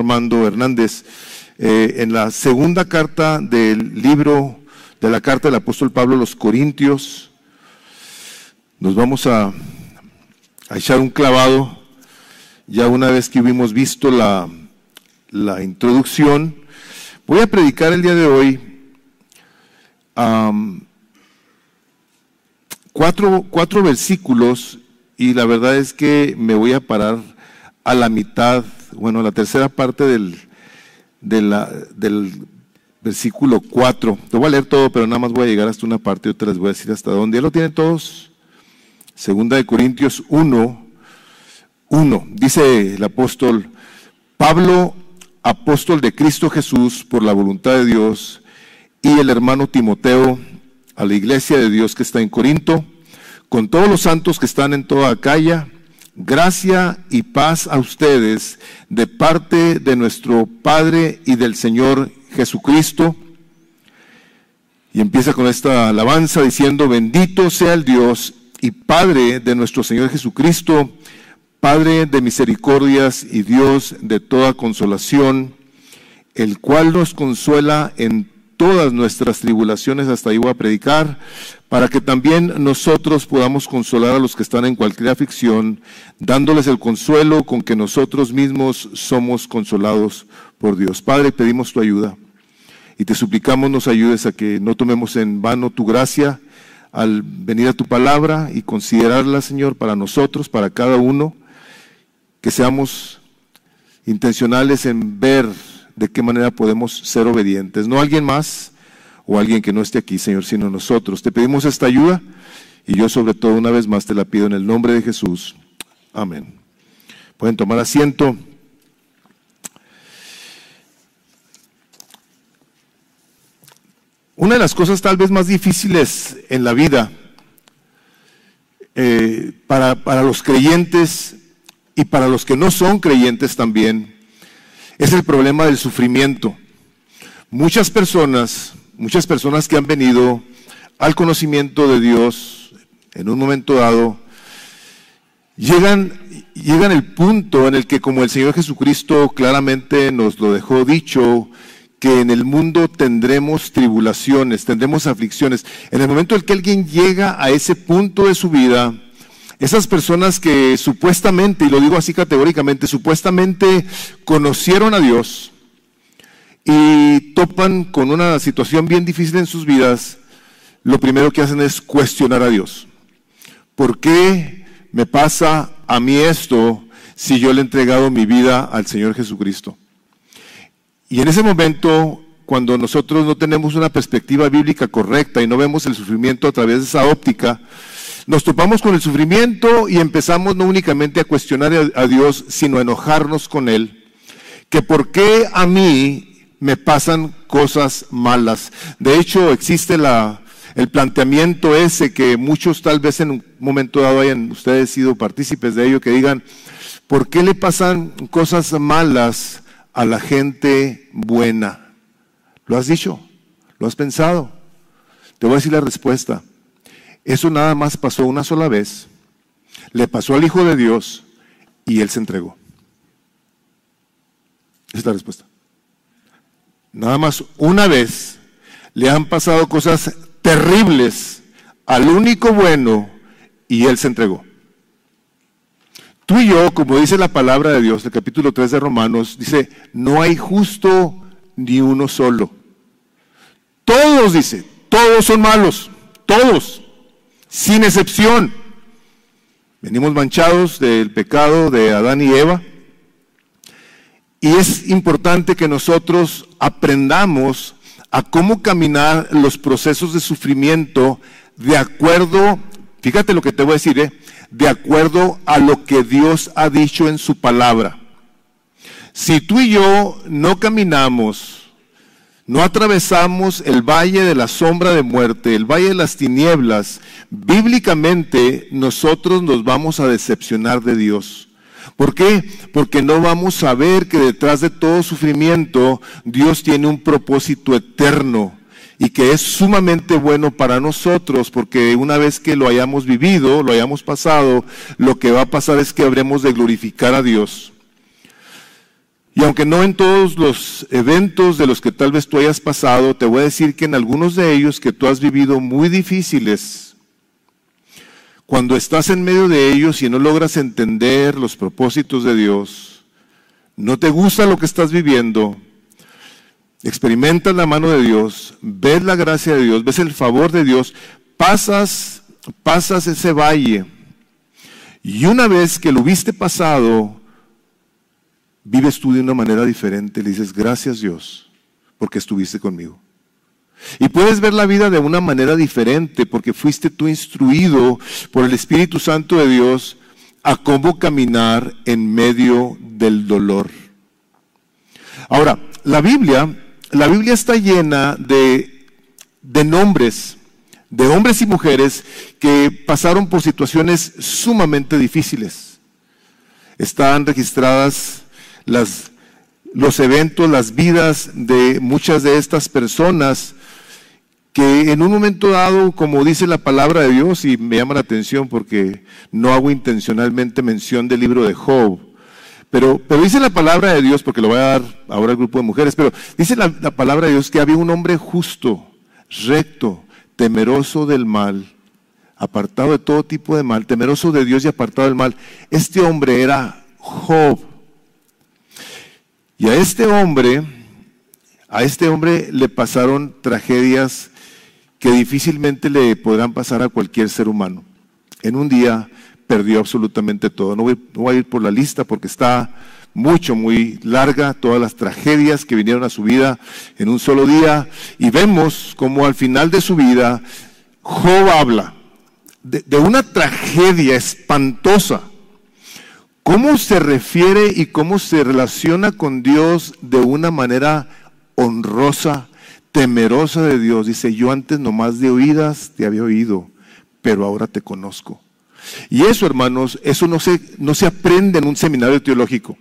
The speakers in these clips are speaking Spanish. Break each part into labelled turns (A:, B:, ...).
A: Armando Hernández, eh, en la segunda carta del libro de la carta del apóstol Pablo a los Corintios, nos vamos a, echar un clavado, ya una vez que hubimos visto la, la introducción, voy a predicar el día de hoy cuatro, cuatro versículos y la verdad es que me voy a parar a la mitad bueno, la tercera parte del, del versículo 4. Te voy a leer todo, pero nada más voy a llegar hasta una parte y te les voy a decir hasta dónde. ¿Ya lo tienen todos? Segunda de Corintios 1, 1. Dice el apóstol Pablo, apóstol de Cristo Jesús por la voluntad de Dios, y el hermano Timoteo a la iglesia de Dios que está en Corinto, con todos los santos que están en toda Acaya Gracia y paz a ustedes de parte de nuestro Padre y del Señor Jesucristo. Y empieza con esta alabanza diciendo, bendito sea el Dios y Padre de nuestro Señor Jesucristo, Padre de misericordias y Dios de toda consolación, el cual nos consuela en todas nuestras tribulaciones, hasta ahí voy a predicar, para que también nosotros podamos consolar a los que están en cualquier aflicción, dándoles el consuelo con que nosotros mismos somos consolados por Dios. Padre, pedimos tu ayuda y te suplicamos nos ayudes a que no tomemos en vano tu gracia al venir a tu palabra y considerarla, Señor, para nosotros, para cada uno, que seamos intencionales en ver de qué manera podemos ser obedientes. No alguien más, o alguien que no esté aquí, Señor, sino nosotros. Te pedimos esta ayuda y yo sobre todo una vez más te la pido en el nombre de Jesús. Amén. Pueden tomar asiento. Una de las cosas tal vez más difíciles en la vida eh, para, para los creyentes y para los que no son creyentes también es el problema del sufrimiento. Muchas personas muchas personas que han venido al conocimiento de Dios en un momento dado, llegan, llegan el punto en el que como el Señor Jesucristo claramente nos lo dejó dicho, que en el mundo tendremos tribulaciones, tendremos aflicciones. En el momento en que alguien llega a ese punto de su vida, esas personas que supuestamente, y lo digo así categóricamente, supuestamente conocieron a Dios, y topan con una situación bien difícil en sus vidas, lo primero que hacen es cuestionar a Dios. ¿Por qué me pasa a mí esto si yo le he entregado mi vida al Señor Jesucristo? Y en ese momento, cuando nosotros no tenemos una perspectiva bíblica correcta y no vemos el sufrimiento a través de esa óptica, nos topamos con el sufrimiento y empezamos no únicamente a cuestionar a Dios, sino a enojarnos con Él. Que por qué a mí me pasan cosas malas. De hecho, existe la, el planteamiento ese que muchos tal vez en un momento dado hayan ustedes sido partícipes de ello, que digan, ¿por qué le pasan cosas malas a la gente buena? ¿Lo has dicho? ¿Lo has pensado? Te voy a decir la respuesta. Eso nada más pasó una sola vez. Le pasó al Hijo de Dios y Él se entregó. Esa es la respuesta. Nada más una vez le han pasado cosas terribles al único bueno y él se entregó. Tú y yo, como dice la palabra de Dios, el capítulo 3 de Romanos, dice, no hay justo ni uno solo. Todos, dice, todos son malos, todos, sin excepción. Venimos manchados del pecado de Adán y Eva. Y es importante que nosotros aprendamos a cómo caminar los procesos de sufrimiento de acuerdo, fíjate lo que te voy a decir, ¿eh? de acuerdo a lo que Dios ha dicho en su palabra. Si tú y yo no caminamos, no atravesamos el valle de la sombra de muerte, el valle de las tinieblas, bíblicamente nosotros nos vamos a decepcionar de Dios. ¿Por qué? Porque no vamos a ver que detrás de todo sufrimiento Dios tiene un propósito eterno y que es sumamente bueno para nosotros, porque una vez que lo hayamos vivido, lo hayamos pasado, lo que va a pasar es que habremos de glorificar a Dios. Y aunque no en todos los eventos de los que tal vez tú hayas pasado, te voy a decir que en algunos de ellos que tú has vivido muy difíciles, cuando estás en medio de ellos y no logras entender los propósitos de Dios, no te gusta lo que estás viviendo, experimentas la mano de Dios, ves la gracia de Dios, ves el favor de Dios, pasas, pasas ese valle. Y una vez que lo viste pasado, vives tú de una manera diferente. Le dices, gracias Dios, porque estuviste conmigo. Y puedes ver la vida de una manera diferente, porque fuiste tú instruido por el Espíritu Santo de Dios a cómo caminar en medio del dolor. Ahora, la Biblia, la Biblia está llena de, de nombres, de hombres y mujeres que pasaron por situaciones sumamente difíciles. Están registradas las, los eventos, las vidas de muchas de estas personas que en un momento dado, como dice la palabra de Dios, y me llama la atención porque no hago intencionalmente mención del libro de Job, pero, pero dice la palabra de Dios, porque lo voy a dar ahora al grupo de mujeres, pero dice la, la palabra de Dios que había un hombre justo, recto, temeroso del mal, apartado de todo tipo de mal, temeroso de Dios y apartado del mal. Este hombre era Job. Y a este hombre, a este hombre le pasaron tragedias que difícilmente le podrán pasar a cualquier ser humano. En un día perdió absolutamente todo. No voy, a ir por la lista porque está mucho, muy larga, todas las tragedias que vinieron a su vida en un solo día. Y vemos como al final de su vida, Job habla de una tragedia espantosa cómo se refiere y cómo se relaciona con Dios de una manera honrosa, temerosa de Dios. Dice, yo antes nomás de oídas te había oído, pero ahora te conozco. Y eso, hermanos, eso no se, no se aprende en un seminario teológico.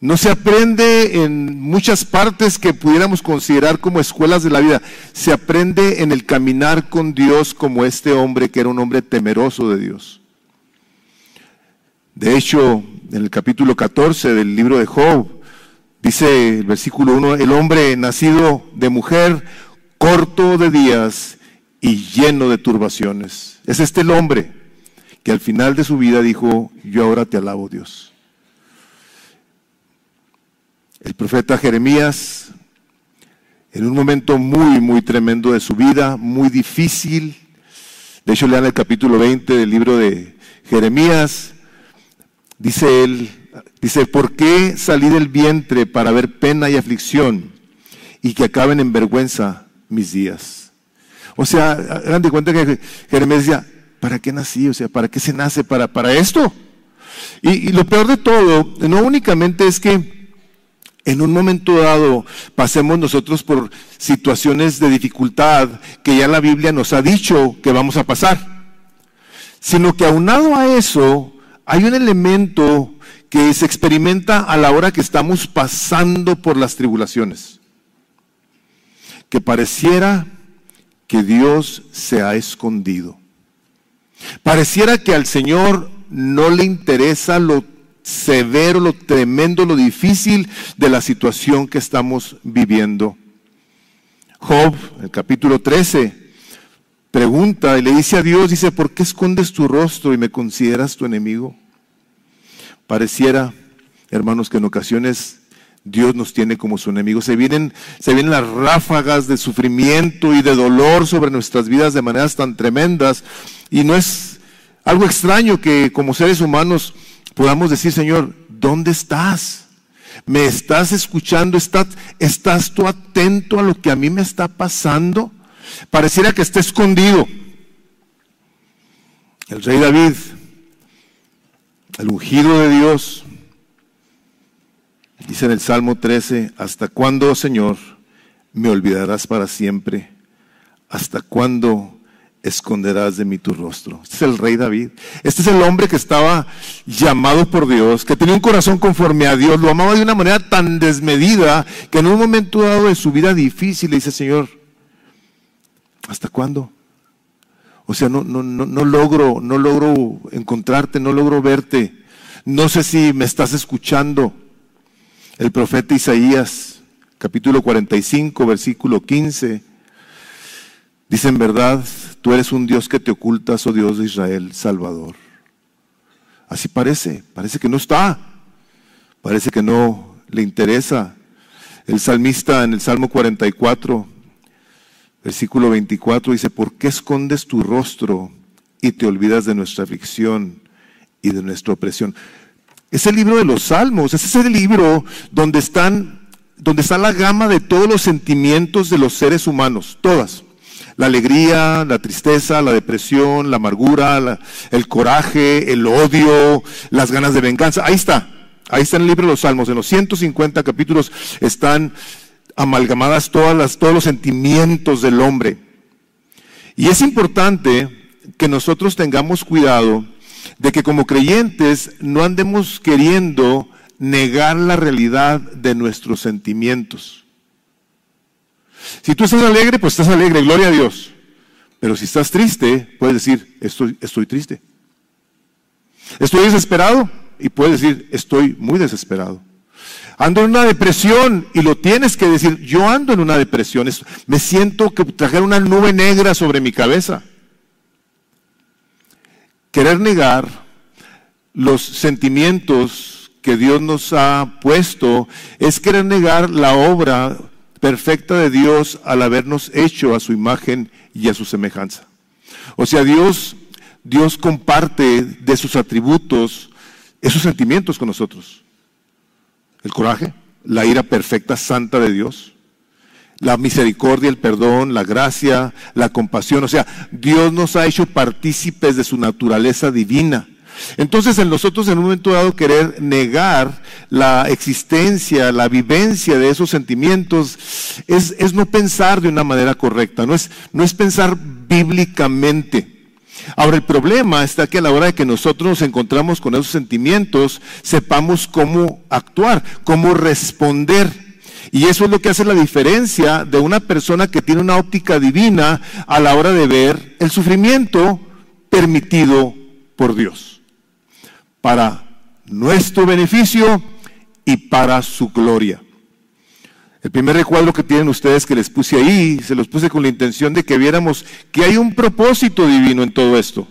A: No se aprende en muchas partes que pudiéramos considerar como escuelas de la vida. Se aprende en el caminar con Dios como este hombre que era un hombre temeroso de Dios. De hecho, en el capítulo 14 del libro de Job, dice el versículo 1, el hombre nacido de mujer, corto de días y lleno de turbaciones. Es este el hombre que al final de su vida dijo, yo ahora te alabo Dios. El profeta Jeremías, en un momento muy, muy tremendo de su vida, muy difícil, de hecho lean el capítulo 20 del libro de Jeremías, Dice él, dice, ¿por qué salí del vientre para ver pena y aflicción y que acaben en vergüenza mis días? O sea, hagan de cuenta que Jeremías decía, ¿para qué nací? O sea, ¿para qué se nace? ¿Para, para esto? Y, y lo peor de todo, no únicamente es que en un momento dado pasemos nosotros por situaciones de dificultad que ya la Biblia nos ha dicho que vamos a pasar, sino que aunado a eso, hay un elemento que se experimenta a la hora que estamos pasando por las tribulaciones, que pareciera que Dios se ha escondido. Pareciera que al Señor no le interesa lo severo, lo tremendo, lo difícil de la situación que estamos viviendo. Job, el capítulo 13, pregunta y le dice a Dios, dice, ¿por qué escondes tu rostro y me consideras tu enemigo? Pareciera, hermanos, que en ocasiones Dios nos tiene como su enemigo. Se vienen, se vienen las ráfagas de sufrimiento y de dolor sobre nuestras vidas de maneras tan tremendas. Y no es algo extraño que como seres humanos podamos decir, Señor, ¿dónde estás? ¿Me estás escuchando? ¿Estás, ¿Estás tú atento a lo que a mí me está pasando? Pareciera que está escondido. El rey David, el ungido de Dios, dice en el Salmo 13, ¿hasta cuándo, Señor, me olvidarás para siempre? ¿Hasta cuándo esconderás de mí tu rostro? Este es el rey David. Este es el hombre que estaba llamado por Dios, que tenía un corazón conforme a Dios, lo amaba de una manera tan desmedida que en un momento dado de su vida difícil le dice, Señor, ¿Hasta cuándo? O sea, no, no, no, no logro, no logro encontrarte, no logro verte. No sé si me estás escuchando. El profeta Isaías, capítulo 45, versículo 15, dice en verdad, tú eres un Dios que te ocultas, oh Dios de Israel, Salvador. Así parece, parece que no está, parece que no le interesa. El salmista en el Salmo 44, versículo 24 dice, ¿por qué escondes tu rostro y te olvidas de nuestra aflicción y de nuestra opresión? Es el libro de los salmos, ese es el libro donde están donde está la gama de todos los sentimientos de los seres humanos, todas. La alegría, la tristeza, la depresión, la amargura, el coraje, el odio, las ganas de venganza. Ahí está. Ahí está en el libro de los Salmos. En los 150 capítulos están amalgamadas todas las, todos los sentimientos del hombre. Y es importante que nosotros tengamos cuidado de que como creyentes no andemos queriendo negar la realidad de nuestros sentimientos. Si tú estás alegre, pues estás alegre, gloria a Dios. Pero si estás triste, puedes decir, estoy, estoy triste. Estoy desesperado y puedes decir, estoy muy desesperado. Ando en una depresión y lo tienes que decir, yo ando en una depresión, me siento que trajera una nube negra sobre mi cabeza. Querer negar los sentimientos que Dios nos ha puesto es querer negar la obra perfecta de Dios al habernos hecho a su imagen y a su semejanza. O sea, Dios, Dios comparte de sus atributos esos sentimientos con nosotros. El coraje, la ira perfecta, santa de Dios, la misericordia, el perdón, la gracia, la compasión. O sea, Dios nos ha hecho partícipes de su naturaleza divina. Entonces en nosotros en un momento dado querer negar la existencia, la vivencia de esos sentimientos es, no pensar de una manera correcta, no es, no es pensar bíblicamente. Ahora el problema está que a la hora de que nosotros nos encontramos con esos sentimientos, sepamos cómo actuar, cómo responder. Y eso es lo que hace la diferencia de una persona que tiene una óptica divina a la hora de ver el sufrimiento permitido por Dios para nuestro beneficio y para su gloria. El primer recuadro que tienen ustedes que les puse ahí, se los puse con la intención de que viéramos que hay un propósito divino en todo esto.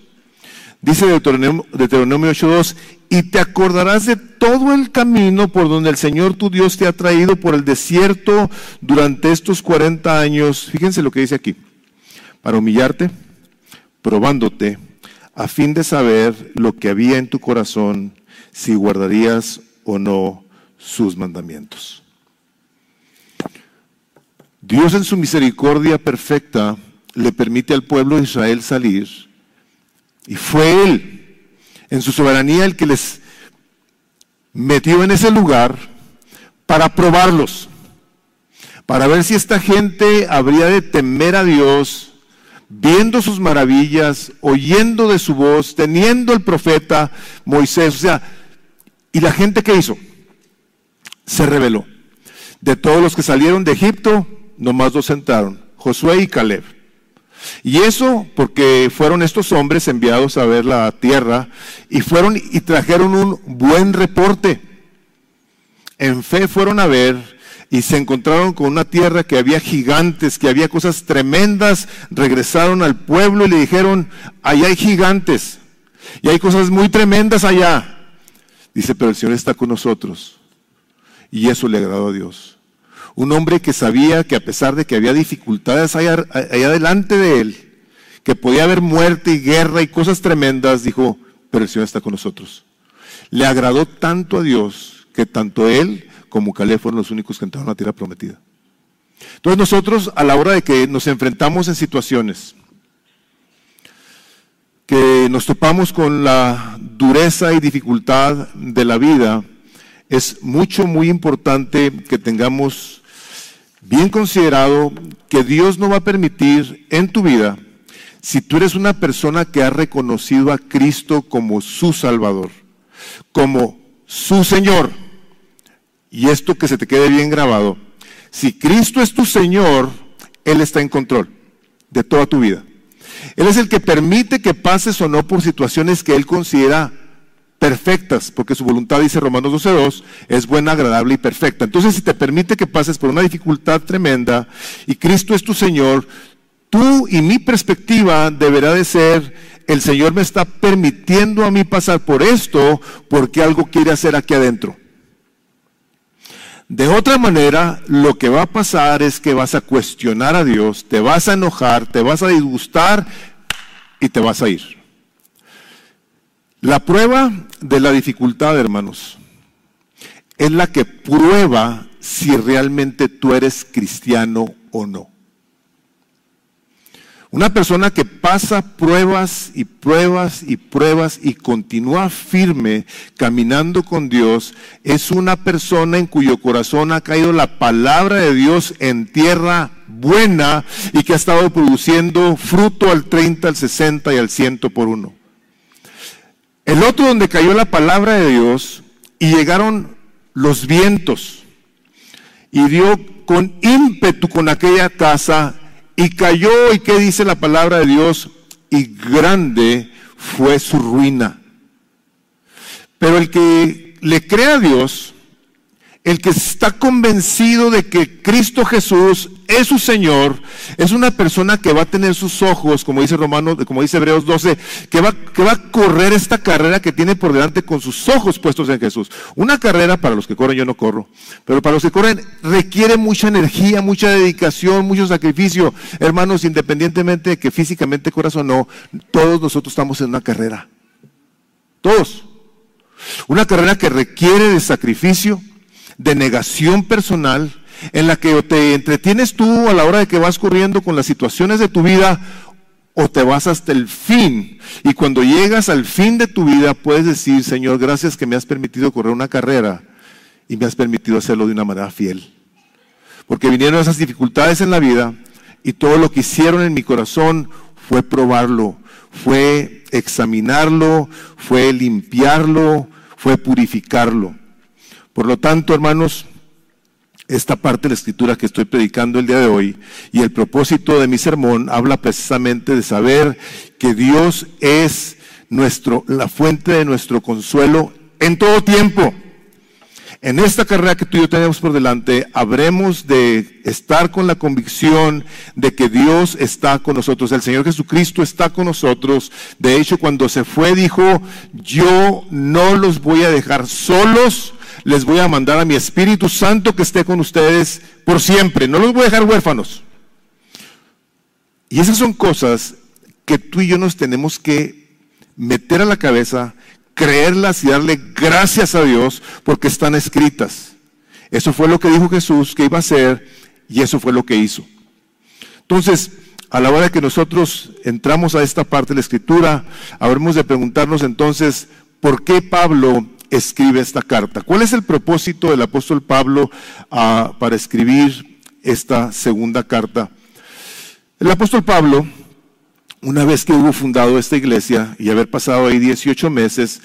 A: Dice Deuteronomio, Deuteronomio 8.2, y te acordarás de todo el camino por donde el Señor tu Dios te ha traído por el desierto durante estos 40 años. Fíjense lo que dice aquí, para humillarte, probándote a fin de saber lo que había en tu corazón, si guardarías o no sus mandamientos. Dios en su misericordia perfecta le permite al pueblo de Israel salir y fue Él en su soberanía el que les metió en ese lugar para probarlos, para ver si esta gente habría de temer a Dios viendo sus maravillas, oyendo de su voz, teniendo el profeta Moisés. O sea, ¿y la gente qué hizo? Se rebeló. De todos los que salieron de Egipto, nomás dos entraron, Josué y Caleb. Y eso porque fueron estos hombres enviados a ver la tierra y fueron y trajeron un buen reporte. En fe fueron a ver y se encontraron con una tierra que había gigantes, que había cosas tremendas, regresaron al pueblo y le dijeron, allá hay gigantes y hay cosas muy tremendas allá. Dice, pero el Señor está con nosotros. Y eso le agradó a Dios. Un hombre que sabía que a pesar de que había dificultades allá, allá delante de él, que podía haber muerte y guerra y cosas tremendas, dijo, pero el Señor está con nosotros. Le agradó tanto a Dios que tanto él como Caleb fueron los únicos que entraron a la tierra prometida. Entonces nosotros a la hora de que nos enfrentamos en situaciones, que nos topamos con la dureza y dificultad de la vida, es mucho, muy importante que tengamos bien considerado que Dios no va a permitir en tu vida, si tú eres una persona que ha reconocido a Cristo como su Salvador, como su Señor, y esto que se te quede bien grabado, si Cristo es tu Señor, Él está en control de toda tu vida. Él es el que permite que pases o no por situaciones que Él considera perfectas, porque su voluntad, dice Romanos 12.2, es buena, agradable y perfecta. Entonces, si te permite que pases por una dificultad tremenda y Cristo es tu Señor, tú y mi perspectiva deberá de ser, el Señor me está permitiendo a mí pasar por esto porque algo quiere hacer aquí adentro. De otra manera, lo que va a pasar es que vas a cuestionar a Dios, te vas a enojar, te vas a disgustar y te vas a ir. La prueba de la dificultad, hermanos, es la que prueba si realmente tú eres cristiano o no. Una persona que pasa pruebas y pruebas y pruebas y continúa firme caminando con Dios es una persona en cuyo corazón ha caído la palabra de Dios en tierra buena y que ha estado produciendo fruto al 30, al 60 y al 100 por uno. El otro donde cayó la palabra de Dios y llegaron los vientos y dio con ímpetu con aquella casa y cayó y qué dice la palabra de Dios y grande fue su ruina. Pero el que le cree a Dios, el que está convencido de que Cristo Jesús es su Señor, es una persona que va a tener sus ojos, como dice Romanos, como dice Hebreos 12, que va, que va a correr esta carrera que tiene por delante con sus ojos puestos en Jesús. Una carrera para los que corren, yo no corro, pero para los que corren requiere mucha energía, mucha dedicación, mucho sacrificio. Hermanos, independientemente de que físicamente corras o no, todos nosotros estamos en una carrera. Todos. Una carrera que requiere de sacrificio, de negación personal, en la que te entretienes tú a la hora de que vas corriendo con las situaciones de tu vida o te vas hasta el fin. Y cuando llegas al fin de tu vida puedes decir, Señor, gracias que me has permitido correr una carrera y me has permitido hacerlo de una manera fiel. Porque vinieron esas dificultades en la vida y todo lo que hicieron en mi corazón fue probarlo, fue examinarlo, fue limpiarlo, fue purificarlo. Por lo tanto, hermanos, esta parte de la escritura que estoy predicando el día de hoy y el propósito de mi sermón habla precisamente de saber que Dios es nuestro, la fuente de nuestro consuelo en todo tiempo. En esta carrera que tú y yo tenemos por delante, habremos de estar con la convicción de que Dios está con nosotros. El Señor Jesucristo está con nosotros. De hecho, cuando se fue, dijo, yo no los voy a dejar solos, les voy a mandar a mi Espíritu Santo que esté con ustedes por siempre. No los voy a dejar huérfanos. Y esas son cosas que tú y yo nos tenemos que meter a la cabeza, creerlas y darle gracias a Dios porque están escritas. Eso fue lo que dijo Jesús que iba a hacer y eso fue lo que hizo. Entonces, a la hora que nosotros entramos a esta parte de la escritura, habremos de preguntarnos entonces, ¿por qué Pablo escribe esta carta. ¿Cuál es el propósito del apóstol Pablo ah, para escribir esta segunda carta? El apóstol Pablo, una vez que hubo fundado esta iglesia y haber pasado ahí 18 meses,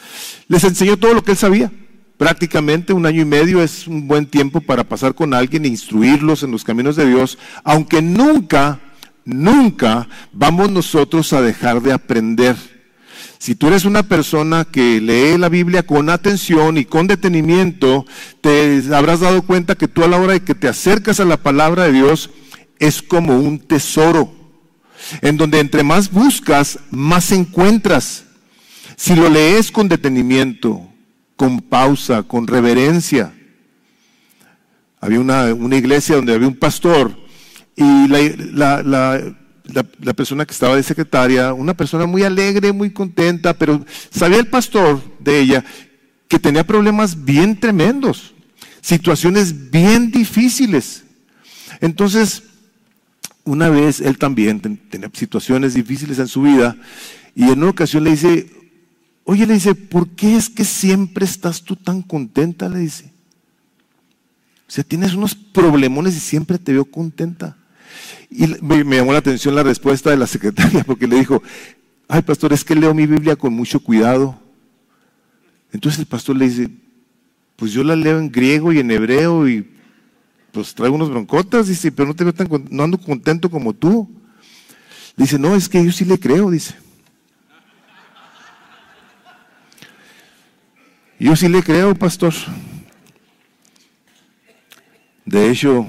A: les enseñó todo lo que él sabía. Prácticamente un año y medio es un buen tiempo para pasar con alguien e instruirlos en los caminos de Dios, aunque nunca, nunca vamos nosotros a dejar de aprender. Si tú eres una persona que lee la Biblia con atención y con detenimiento, te habrás dado cuenta que tú a la hora de que te acercas a la palabra de Dios es como un tesoro, en donde entre más buscas, más encuentras. Si lo lees con detenimiento, con pausa, con reverencia. Había una, iglesia donde había un pastor y la, la la, persona que estaba de secretaria, una persona muy alegre, muy contenta, pero sabía el pastor de ella que tenía problemas bien tremendos, situaciones bien difíciles. Entonces, una vez él también tenía situaciones difíciles en su vida y en una ocasión le dice, oye, le dice, ¿por qué es que siempre estás tú tan contenta? Le dice. O sea, tienes unos problemones y siempre te veo contenta. Y me, llamó la atención la respuesta de la secretaria porque le dijo, ay pastor, es que leo mi Biblia con mucho cuidado. Entonces el pastor le dice, pues yo la leo en griego y en hebreo y pues traigo unos broncotas, dice, pero no te veo tan, no ando contento como tú. Dice, no, es que yo sí le creo, dice. Yo sí le creo, pastor. De hecho,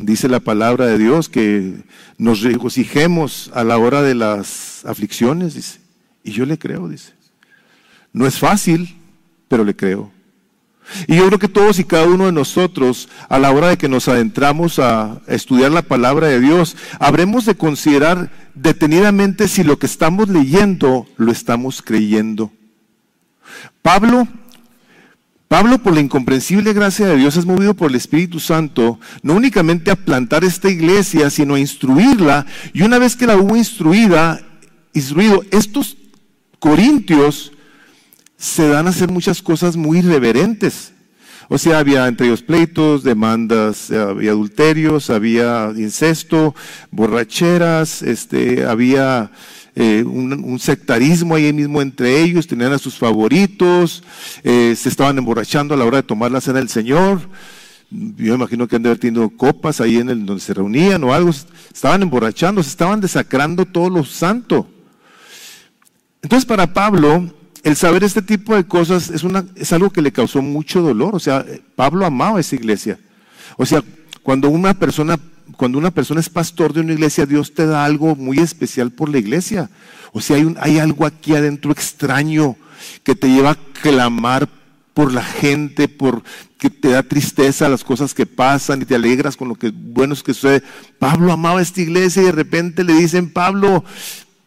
A: dice la palabra de Dios que nos regocijemos a la hora de las aflicciones, dice. Y yo le creo, dice. No es fácil, pero le creo. Y yo creo que todos y cada uno de nosotros, a la hora de que nos adentramos a estudiar la palabra de Dios, habremos de considerar detenidamente si lo que estamos leyendo lo estamos creyendo. Pablo, Pablo por la incomprensible gracia de Dios es movido por el Espíritu Santo, no únicamente a plantar esta iglesia, sino a instruirla. Y una vez que la hubo instruida, instruido, estos corintios se dan a hacer muchas cosas muy irreverentes. O sea, había entre ellos pleitos, demandas, había adulterios, había incesto, borracheras, este, había eh, un, sectarismo ahí mismo entre ellos, tenían a sus favoritos, eh, se estaban emborrachando a la hora de tomar la cena del Señor. Yo imagino que han de haber tenido copas ahí en el donde se reunían o algo, estaban emborrachando, se estaban desacrando todo lo santo. Entonces para Pablo, el saber este tipo de cosas es, una, es algo que le causó mucho dolor. O sea, Pablo amaba esa iglesia. O sea, cuando una persona, cuando una persona es pastor de una iglesia, Dios te da algo muy especial por la iglesia. O sea, hay, hay algo aquí adentro extraño que te lleva a clamar por la gente, por que te da tristeza las cosas que pasan y te alegras con lo que bueno es que sucede. Pablo amaba esta iglesia y de repente le dicen, Pablo,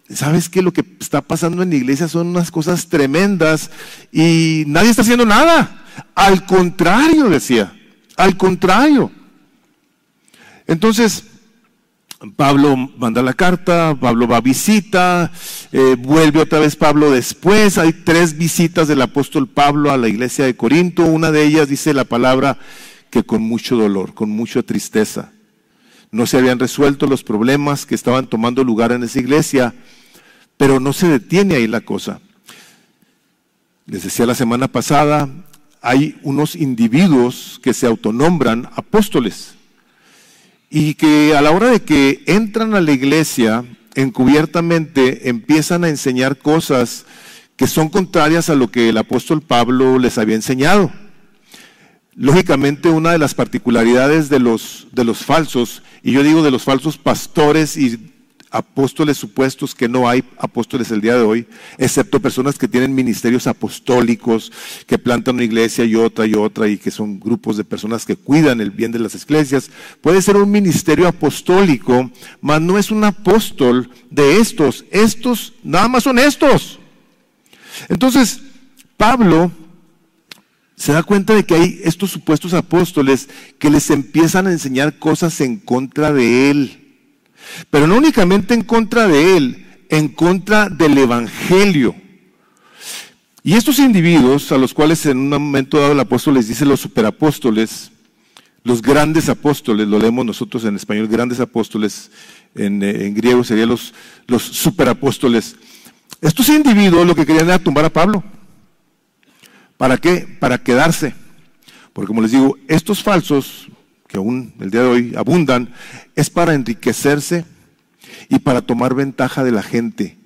A: ¿Sabes qué? Lo que está pasando en la iglesia son unas cosas tremendas y nadie está haciendo nada. Al contrario, decía, al contrario. Entonces, Pablo manda la carta, Pablo va a visita, eh, vuelve otra vez Pablo después. Hay tres visitas del apóstol Pablo a la iglesia de Corinto. Una de ellas dice la palabra que con mucho dolor, con mucha tristeza. No se habían resuelto los problemas que estaban tomando lugar en esa iglesia pero no se detiene ahí la cosa. Les decía la semana pasada, hay unos individuos que se autonombran apóstoles y que a la hora de que entran a la iglesia encubiertamente empiezan a enseñar cosas que son contrarias a lo que el apóstol Pablo les había enseñado. Lógicamente, una de las particularidades de los, de los falsos, y yo digo de los falsos pastores y apóstoles supuestos que no hay apóstoles el día de hoy, excepto personas que tienen ministerios apostólicos, que plantan una iglesia y otra y otra y que son grupos de personas que cuidan el bien de las iglesias. Puede ser un ministerio apostólico, mas no es un apóstol de estos. Estos nada más son estos. Entonces, Pablo se da cuenta de que hay estos supuestos apóstoles que les empiezan a enseñar cosas en contra de él. Pero no únicamente en contra de él, en contra del Evangelio. Y estos individuos, a los cuales en un momento dado el apóstol les dice los superapóstoles, los grandes apóstoles, lo leemos nosotros en español, grandes apóstoles, en, eh, griego serían los, los superapóstoles. Estos individuos lo que querían era tumbar a Pablo. ¿Para qué? Para quedarse. Porque como les digo, estos falsos, que aún el día de hoy abundan, es para enriquecerse y para tomar ventaja de la gente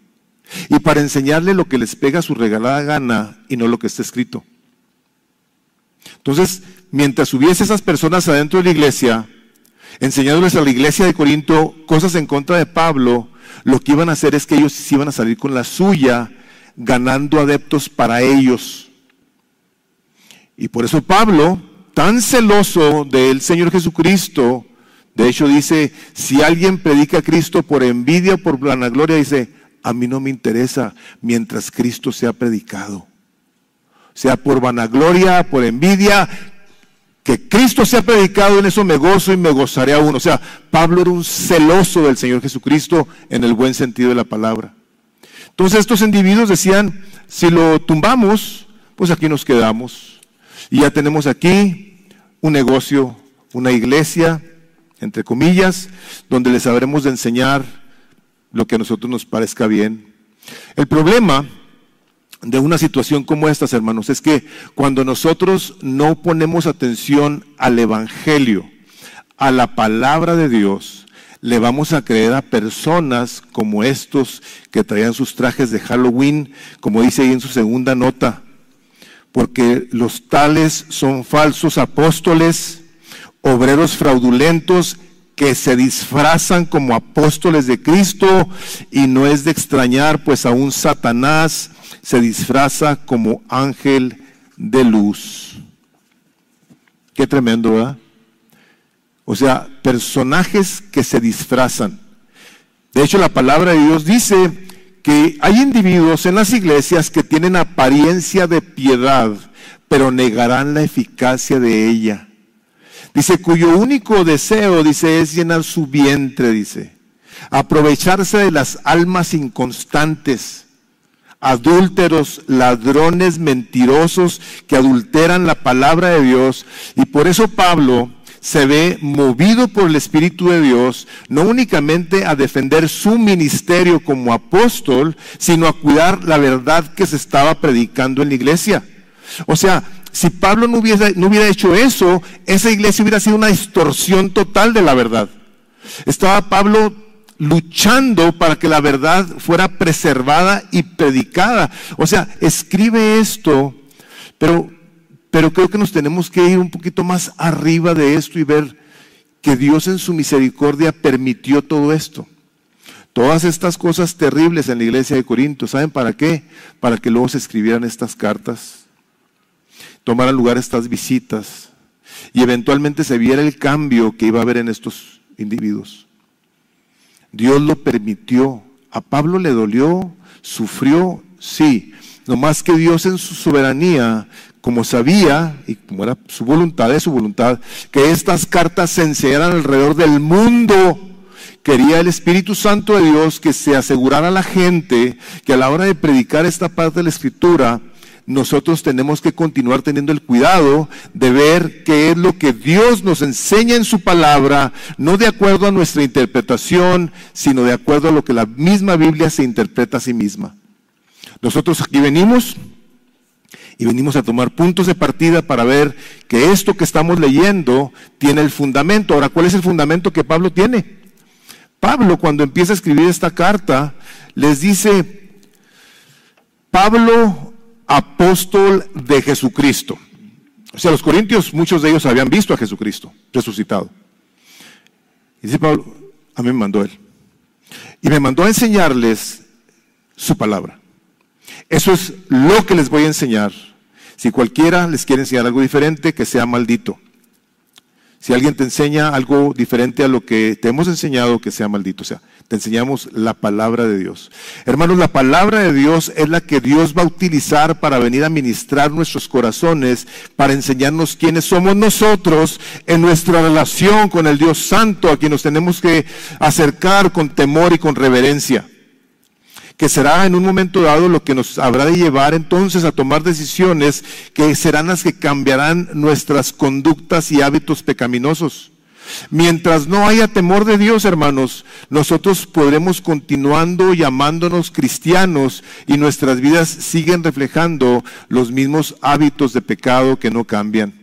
A: y para enseñarle lo que les pega a su regalada gana y no lo que está escrito. Entonces, mientras hubiese esas personas adentro de la iglesia, enseñándoles a la iglesia de Corinto cosas en contra de Pablo, lo que iban a hacer es que ellos iban a salir con la suya, ganando adeptos para ellos. Y por eso Pablo tan celoso del Señor Jesucristo, de hecho dice, si alguien predica a Cristo por envidia o por vanagloria, dice, a mí no me interesa mientras Cristo sea predicado. Sea por vanagloria, por envidia, que Cristo sea predicado, en eso me gozo y me gozaré aún. O sea, Pablo era un celoso del Señor Jesucristo en el buen sentido de la palabra. Entonces estos individuos decían, si lo tumbamos, pues aquí nos quedamos. Y ya tenemos aquí un negocio, una iglesia, entre comillas, donde les sabremos de enseñar lo que a nosotros nos parezca bien. El problema de una situación como esta, hermanos, es que cuando nosotros no ponemos atención al Evangelio, a la palabra de Dios, le vamos a creer a personas como estos que traían sus trajes de Halloween, como dice ahí en su segunda nota, porque los tales son falsos apóstoles, obreros fraudulentos que se disfrazan como apóstoles de Cristo y no es de extrañar, pues aún Satanás se disfraza como ángel de luz. Qué tremendo, ¿verdad? O sea, personajes que se disfrazan. De hecho, la palabra de Dios dice que hay individuos en las iglesias que tienen apariencia de piedad, pero negarán la eficacia de ella. Dice, cuyo único deseo, dice, es llenar su vientre, dice. Aprovecharse de las almas inconstantes, adúlteros, ladrones, mentirosos, que adulteran la palabra de Dios. Y por eso Pablo se ve movido por el Espíritu de Dios, no únicamente a defender su ministerio como apóstol, sino a cuidar la verdad que se estaba predicando en la iglesia. O sea, si Pablo no hubiera, no hubiera hecho eso, esa iglesia hubiera sido una distorsión total de la verdad. Estaba Pablo luchando para que la verdad fuera preservada y predicada. O sea, escribe esto, pero, creo que nos tenemos que ir un poquito más arriba de esto y ver que Dios en su misericordia permitió todo esto. Todas estas cosas terribles en la iglesia de Corinto, ¿saben para qué? Para que luego se escribieran estas cartas tomaran lugar estas visitas y eventualmente se viera el cambio que iba a haber en estos individuos. Dios lo permitió. A Pablo le dolió, sufrió, sí. No más que Dios en su soberanía, como sabía, y como era su voluntad, es su voluntad, que estas cartas se enseñaran alrededor del mundo. Quería el Espíritu Santo de Dios que se asegurara a la gente que a la hora de predicar esta parte de la Escritura, nosotros tenemos que continuar teniendo el cuidado de ver qué es lo que Dios nos enseña en su palabra, no de acuerdo a nuestra interpretación, sino de acuerdo a lo que la misma Biblia se interpreta a sí misma. Nosotros aquí venimos y venimos a tomar puntos de partida para ver que esto que estamos leyendo tiene el fundamento. Ahora, ¿cuál es el fundamento que Pablo tiene? Pablo, cuando empieza a escribir esta carta, les dice, Pablo, apóstol de Jesucristo. O sea, los corintios, muchos de ellos habían visto a Jesucristo resucitado. Y dice Pablo, a mí me mandó él. Y me mandó a enseñarles su palabra. Eso es lo que les voy a enseñar. Si cualquiera les quiere enseñar algo diferente, que sea maldito. Si alguien te enseña algo diferente a lo que te hemos enseñado, que sea maldito. O sea, te enseñamos la palabra de Dios. Hermanos, la palabra de Dios es la que Dios va a utilizar para venir a ministrar nuestros corazones, para enseñarnos quiénes somos nosotros en nuestra relación con el Dios Santo, a quien nos tenemos que acercar con temor y con reverencia que será en un momento dado lo que nos habrá de llevar entonces a tomar decisiones que serán las que cambiarán nuestras conductas y hábitos pecaminosos. Mientras no haya temor de Dios, hermanos, nosotros podremos continuando llamándonos cristianos y nuestras vidas siguen reflejando los mismos hábitos de pecado que no cambian.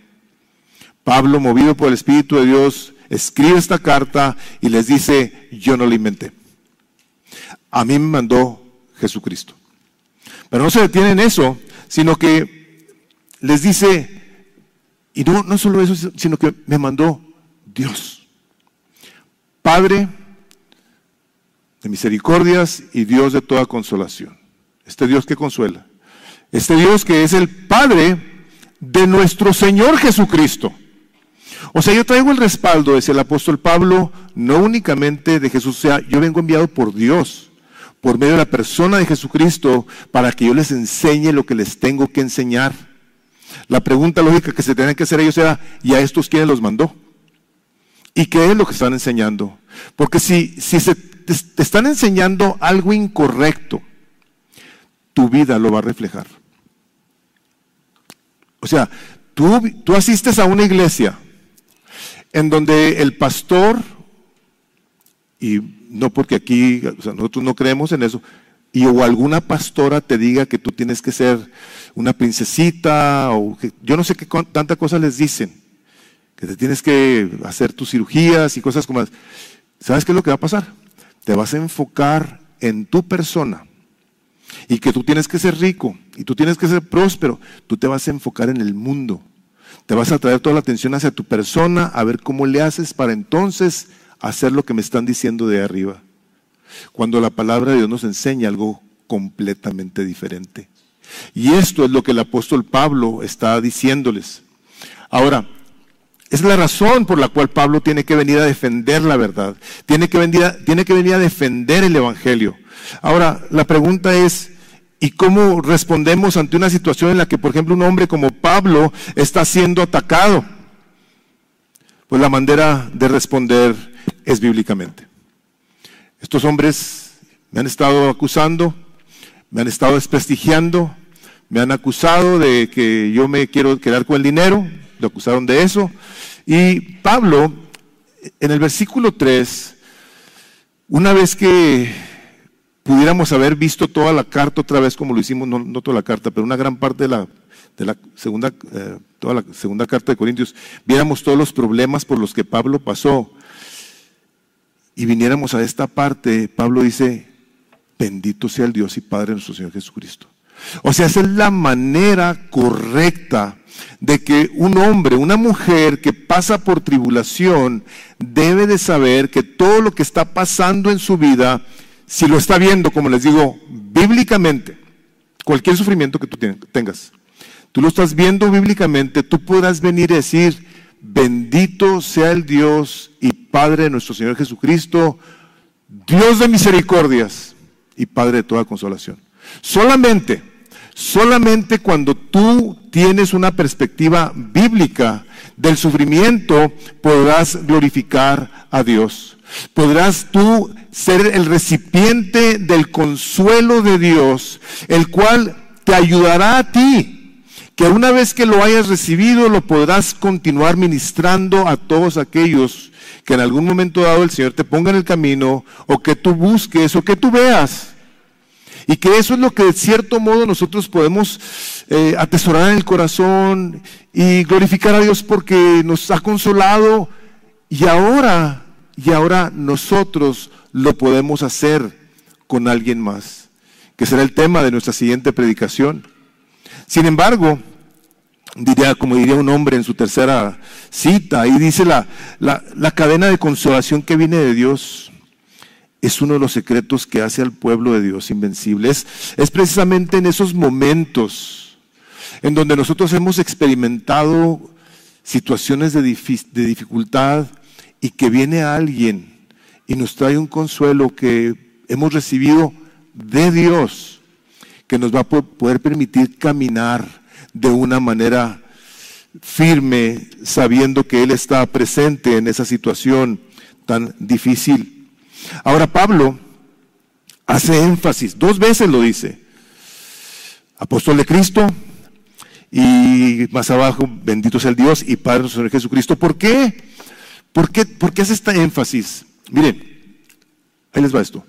A: Pablo, movido por el Espíritu de Dios, escribe esta carta y les dice, yo no la inventé. A mí me mandó Jesucristo. Pero no se detiene en eso, sino que les dice, y no, no solo eso, sino que me mandó Dios. Padre de misericordias y Dios de toda consolación. Este Dios que consuela. Este Dios que es el Padre de nuestro Señor Jesucristo. O sea, yo traigo el respaldo, decía el apóstol Pablo, no únicamente de Jesús, o sea, yo vengo enviado por Dios, por medio de la persona de Jesucristo, para que yo les enseñe lo que les tengo que enseñar. La pregunta lógica que se tienen que hacer ellos era, ¿y a estos quién los mandó? ¿Y qué es lo que están enseñando? Porque si, si se, te, están enseñando algo incorrecto, tu vida lo va a reflejar. O sea, tú, tú asistes a una iglesia en donde el pastor, y no porque aquí, nosotros no creemos en eso, y o alguna pastora te diga que tú tienes que ser una princesita, o que, yo no sé qué tanta cosa les dicen que te tienes que hacer tus cirugías y cosas como... ¿Sabes qué es lo que va a pasar? Te vas a enfocar en tu persona y que tú tienes que ser rico y tú tienes que ser próspero, tú te vas a enfocar en el mundo. Te vas a traer toda la atención hacia tu persona, a ver cómo le haces para entonces hacer lo que me están diciendo de arriba. Cuando la palabra de Dios nos enseña algo completamente diferente. Y esto es lo que el apóstol Pablo está diciéndoles. Ahora, es la razón por la cual Pablo tiene que venir a defender la verdad, tiene que venir a, tiene que venir a defender el Evangelio. Ahora, la pregunta es, ¿y cómo respondemos ante una situación en la que, por ejemplo, un hombre como Pablo está siendo atacado? Pues la manera de responder es bíblicamente. Estos hombres me han estado acusando, me han estado desprestigiando, me han acusado de que yo me quiero quedar con el dinero, lo acusaron de eso. Y Pablo, en el versículo 3, una vez que pudiéramos haber visto toda la carta otra vez como lo hicimos, no, toda la carta, pero una gran parte de la, segunda, eh, toda la segunda carta de Corintios, viéramos todos los problemas por los que Pablo pasó y viniéramos a esta parte, Pablo dice, bendito sea el Dios y Padre de nuestro Señor Jesucristo. O sea, esa es la manera correcta de que un hombre, una mujer que pasa por tribulación, debe de saber que todo lo que está pasando en su vida, si lo está viendo, como les digo, bíblicamente, cualquier sufrimiento que tú tengas, tú lo estás viendo bíblicamente, tú podrás venir y decir, bendito sea el Dios y Padre de nuestro Señor Jesucristo, Dios de misericordias y Padre de toda consolación. Solamente, solamente cuando tú tienes una perspectiva bíblica del sufrimiento, podrás glorificar a Dios. Podrás tú ser el recipiente del consuelo de Dios, el cual te ayudará a ti, que una vez que lo hayas recibido, lo podrás continuar ministrando a todos aquellos que en algún momento dado el Señor te ponga en el camino, o que tú busques, o que tú veas. Y que eso es lo que de cierto modo nosotros podemos eh, atesorar en el corazón y glorificar a Dios porque nos ha consolado y ahora, y ahora nosotros lo podemos hacer con alguien más, que será el tema de nuestra siguiente predicación. Sin embargo, diría, como diría un hombre en su tercera cita, ahí dice la, la, la cadena de consolación que viene de Dios es uno de los secretos que hace al pueblo de Dios invencible. Es, precisamente en esos momentos en donde nosotros hemos experimentado situaciones de, de dificultad y que viene alguien y nos trae un consuelo que hemos recibido de Dios, que nos va a poder permitir caminar de una manera firme, sabiendo que Él está presente en esa situación tan difícil. Ahora Pablo hace énfasis, dos veces lo dice, apóstol de Cristo y más abajo, bendito sea el Dios y Padre nuestro Señor Jesucristo. ¿Por qué? ¿Por qué, ¿Por qué hace esta énfasis? Mire, ahí les va esto.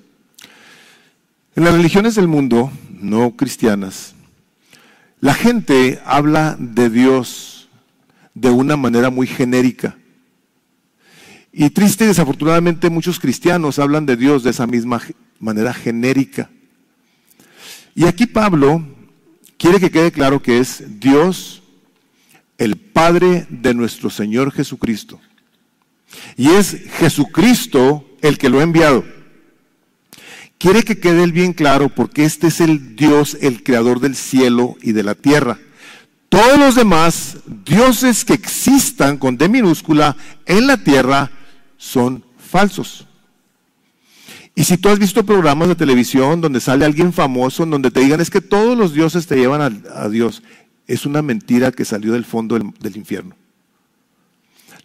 A: En las religiones del mundo, no cristianas, la gente habla de Dios de una manera muy genérica. Y triste y desafortunadamente muchos cristianos hablan de Dios de esa misma manera genérica. Y aquí Pablo quiere que quede claro que es Dios, el Padre de nuestro Señor Jesucristo. Y es Jesucristo el que lo ha enviado. Quiere que quede bien claro porque este es el Dios, el creador del cielo y de la tierra. Todos los demás dioses que existan con D minúscula en la tierra son falsos. Y si tú has visto programas de televisión donde sale alguien famoso, donde te digan es que todos los dioses te llevan a, Dios, es una mentira que salió del fondo del, del infierno.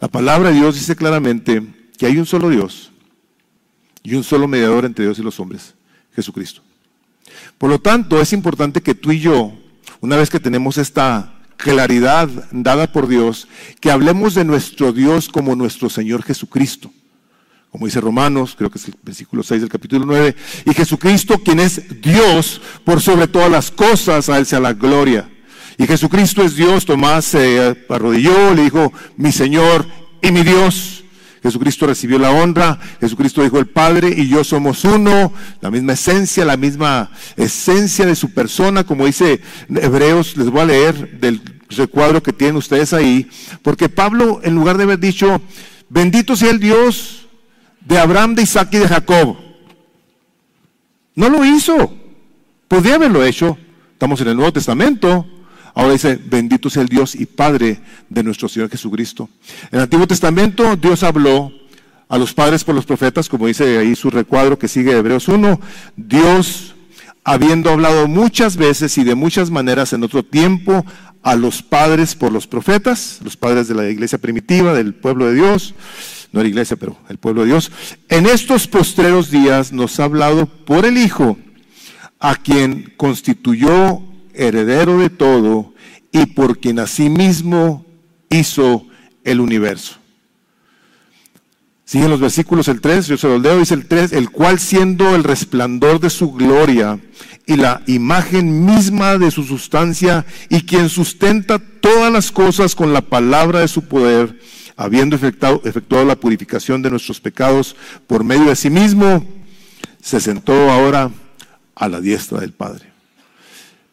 A: La palabra de Dios dice claramente que hay un solo Dios y un solo mediador entre Dios y los hombres, Jesucristo. Por lo tanto, es importante que tú y yo, una vez que tenemos esta claridad dada por Dios, que hablemos de nuestro Dios como nuestro Señor Jesucristo. Como dice Romanos, creo que es el versículo 6 del capítulo 9, y Jesucristo quien es Dios por sobre todas las cosas, a Él sea la gloria. Y Jesucristo es Dios, Tomás se arrodilló, le dijo, mi Señor y mi Dios. Jesucristo recibió la honra, Jesucristo dijo el Padre y yo somos uno, la misma esencia, la misma esencia de su persona, como dice Hebreos, les voy a leer del recuadro que tienen ustedes ahí, porque Pablo en lugar de haber dicho, bendito sea el Dios de Abraham, de Isaac y de Jacob, no lo hizo, podía haberlo hecho, estamos en el Nuevo Testamento, Ahora dice, bendito sea el Dios y Padre de nuestro Señor Jesucristo. En el Antiguo Testamento Dios habló a los padres por los profetas, como dice ahí su recuadro que sigue Hebreos 1. Dios, habiendo hablado muchas veces y de muchas maneras en otro tiempo a los padres por los profetas, los padres de la iglesia primitiva, del pueblo de Dios, no la iglesia, pero el pueblo de Dios, en estos postreros días nos ha hablado por el Hijo, a quien constituyó heredero de todo y por quien asimismo hizo el universo. Siguen los versículos el 3, yo se los leo, dice el 3, el cual siendo el resplandor de su gloria y la imagen misma de su sustancia y quien sustenta todas las cosas con la palabra de su poder, habiendo efectuado, efectuado la purificación de nuestros pecados por medio de sí mismo, se sentó ahora a la diestra del Padre.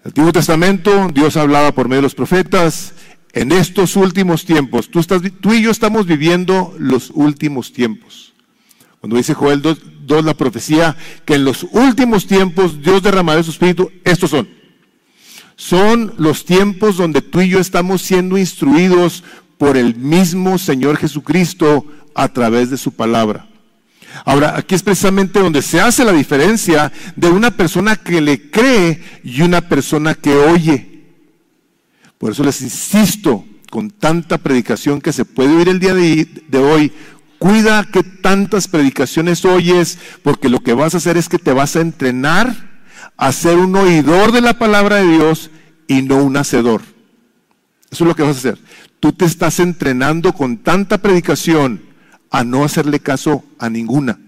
A: El Antiguo Testamento, Dios hablaba por medio de los profetas. En estos últimos tiempos, tú, estás, tú y yo estamos viviendo los últimos tiempos. Cuando dice Joel 2, la profecía, que en los últimos tiempos Dios derramará su espíritu, estos son. Son los tiempos donde tú y yo estamos siendo instruidos por el mismo Señor Jesucristo a través de su palabra. Ahora, aquí es precisamente donde se hace la diferencia de una persona que le cree y una persona que oye. Por eso les insisto, con tanta predicación que se puede oír el día de, hoy, cuida que tantas predicaciones oyes, porque lo que vas a hacer es que te vas a entrenar a ser un oidor de la palabra de Dios y no un hacedor. Eso es lo que vas a hacer. Tú te estás entrenando con tanta predicación a no hacerle caso a ninguna.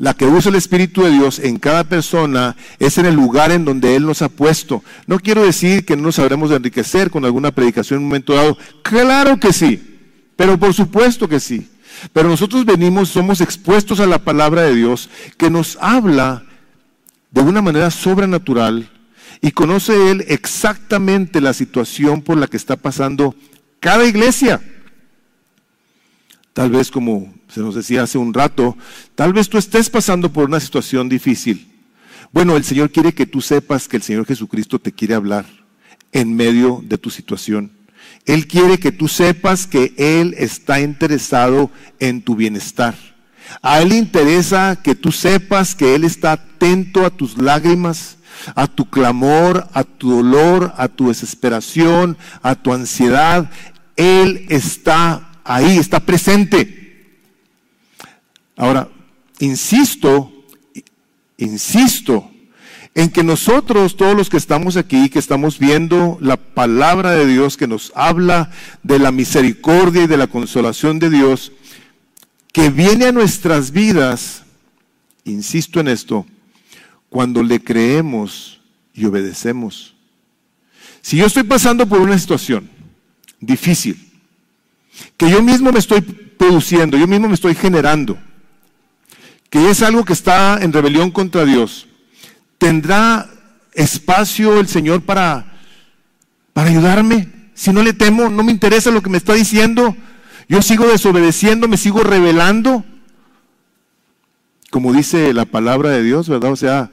A: La que usa el Espíritu de Dios en cada persona es en el lugar en donde Él nos ha puesto. No quiero decir que no nos sabremos de enriquecer con alguna predicación en un momento dado. Claro que sí, pero por supuesto que sí. Pero nosotros venimos, somos expuestos a la palabra de Dios que nos habla de una manera sobrenatural y conoce Él exactamente la situación por la que está pasando cada iglesia. Tal vez como se nos decía hace un rato, tal vez tú estés pasando por una situación difícil. Bueno, el Señor quiere que tú sepas que el Señor Jesucristo te quiere hablar en medio de tu situación. Él quiere que tú sepas que Él está interesado en tu bienestar. A Él interesa que tú sepas que Él está atento a tus lágrimas, a tu clamor, a tu dolor, a tu desesperación, a tu ansiedad. Él está ahí, está presente. Ahora, insisto, insisto en que nosotros, todos los que estamos aquí, que estamos viendo la palabra de Dios que nos habla de la misericordia y de la consolación de Dios, que viene a nuestras vidas, insisto en esto, cuando le creemos y obedecemos. Si yo estoy pasando por una situación difícil, que yo mismo me estoy produciendo, yo mismo me estoy generando, que es algo que está en rebelión contra Dios, ¿tendrá espacio el Señor para, para ayudarme? Si no le temo, no me interesa lo que me está diciendo, yo sigo desobedeciendo, me sigo rebelando, como dice la palabra de Dios, ¿verdad? O sea,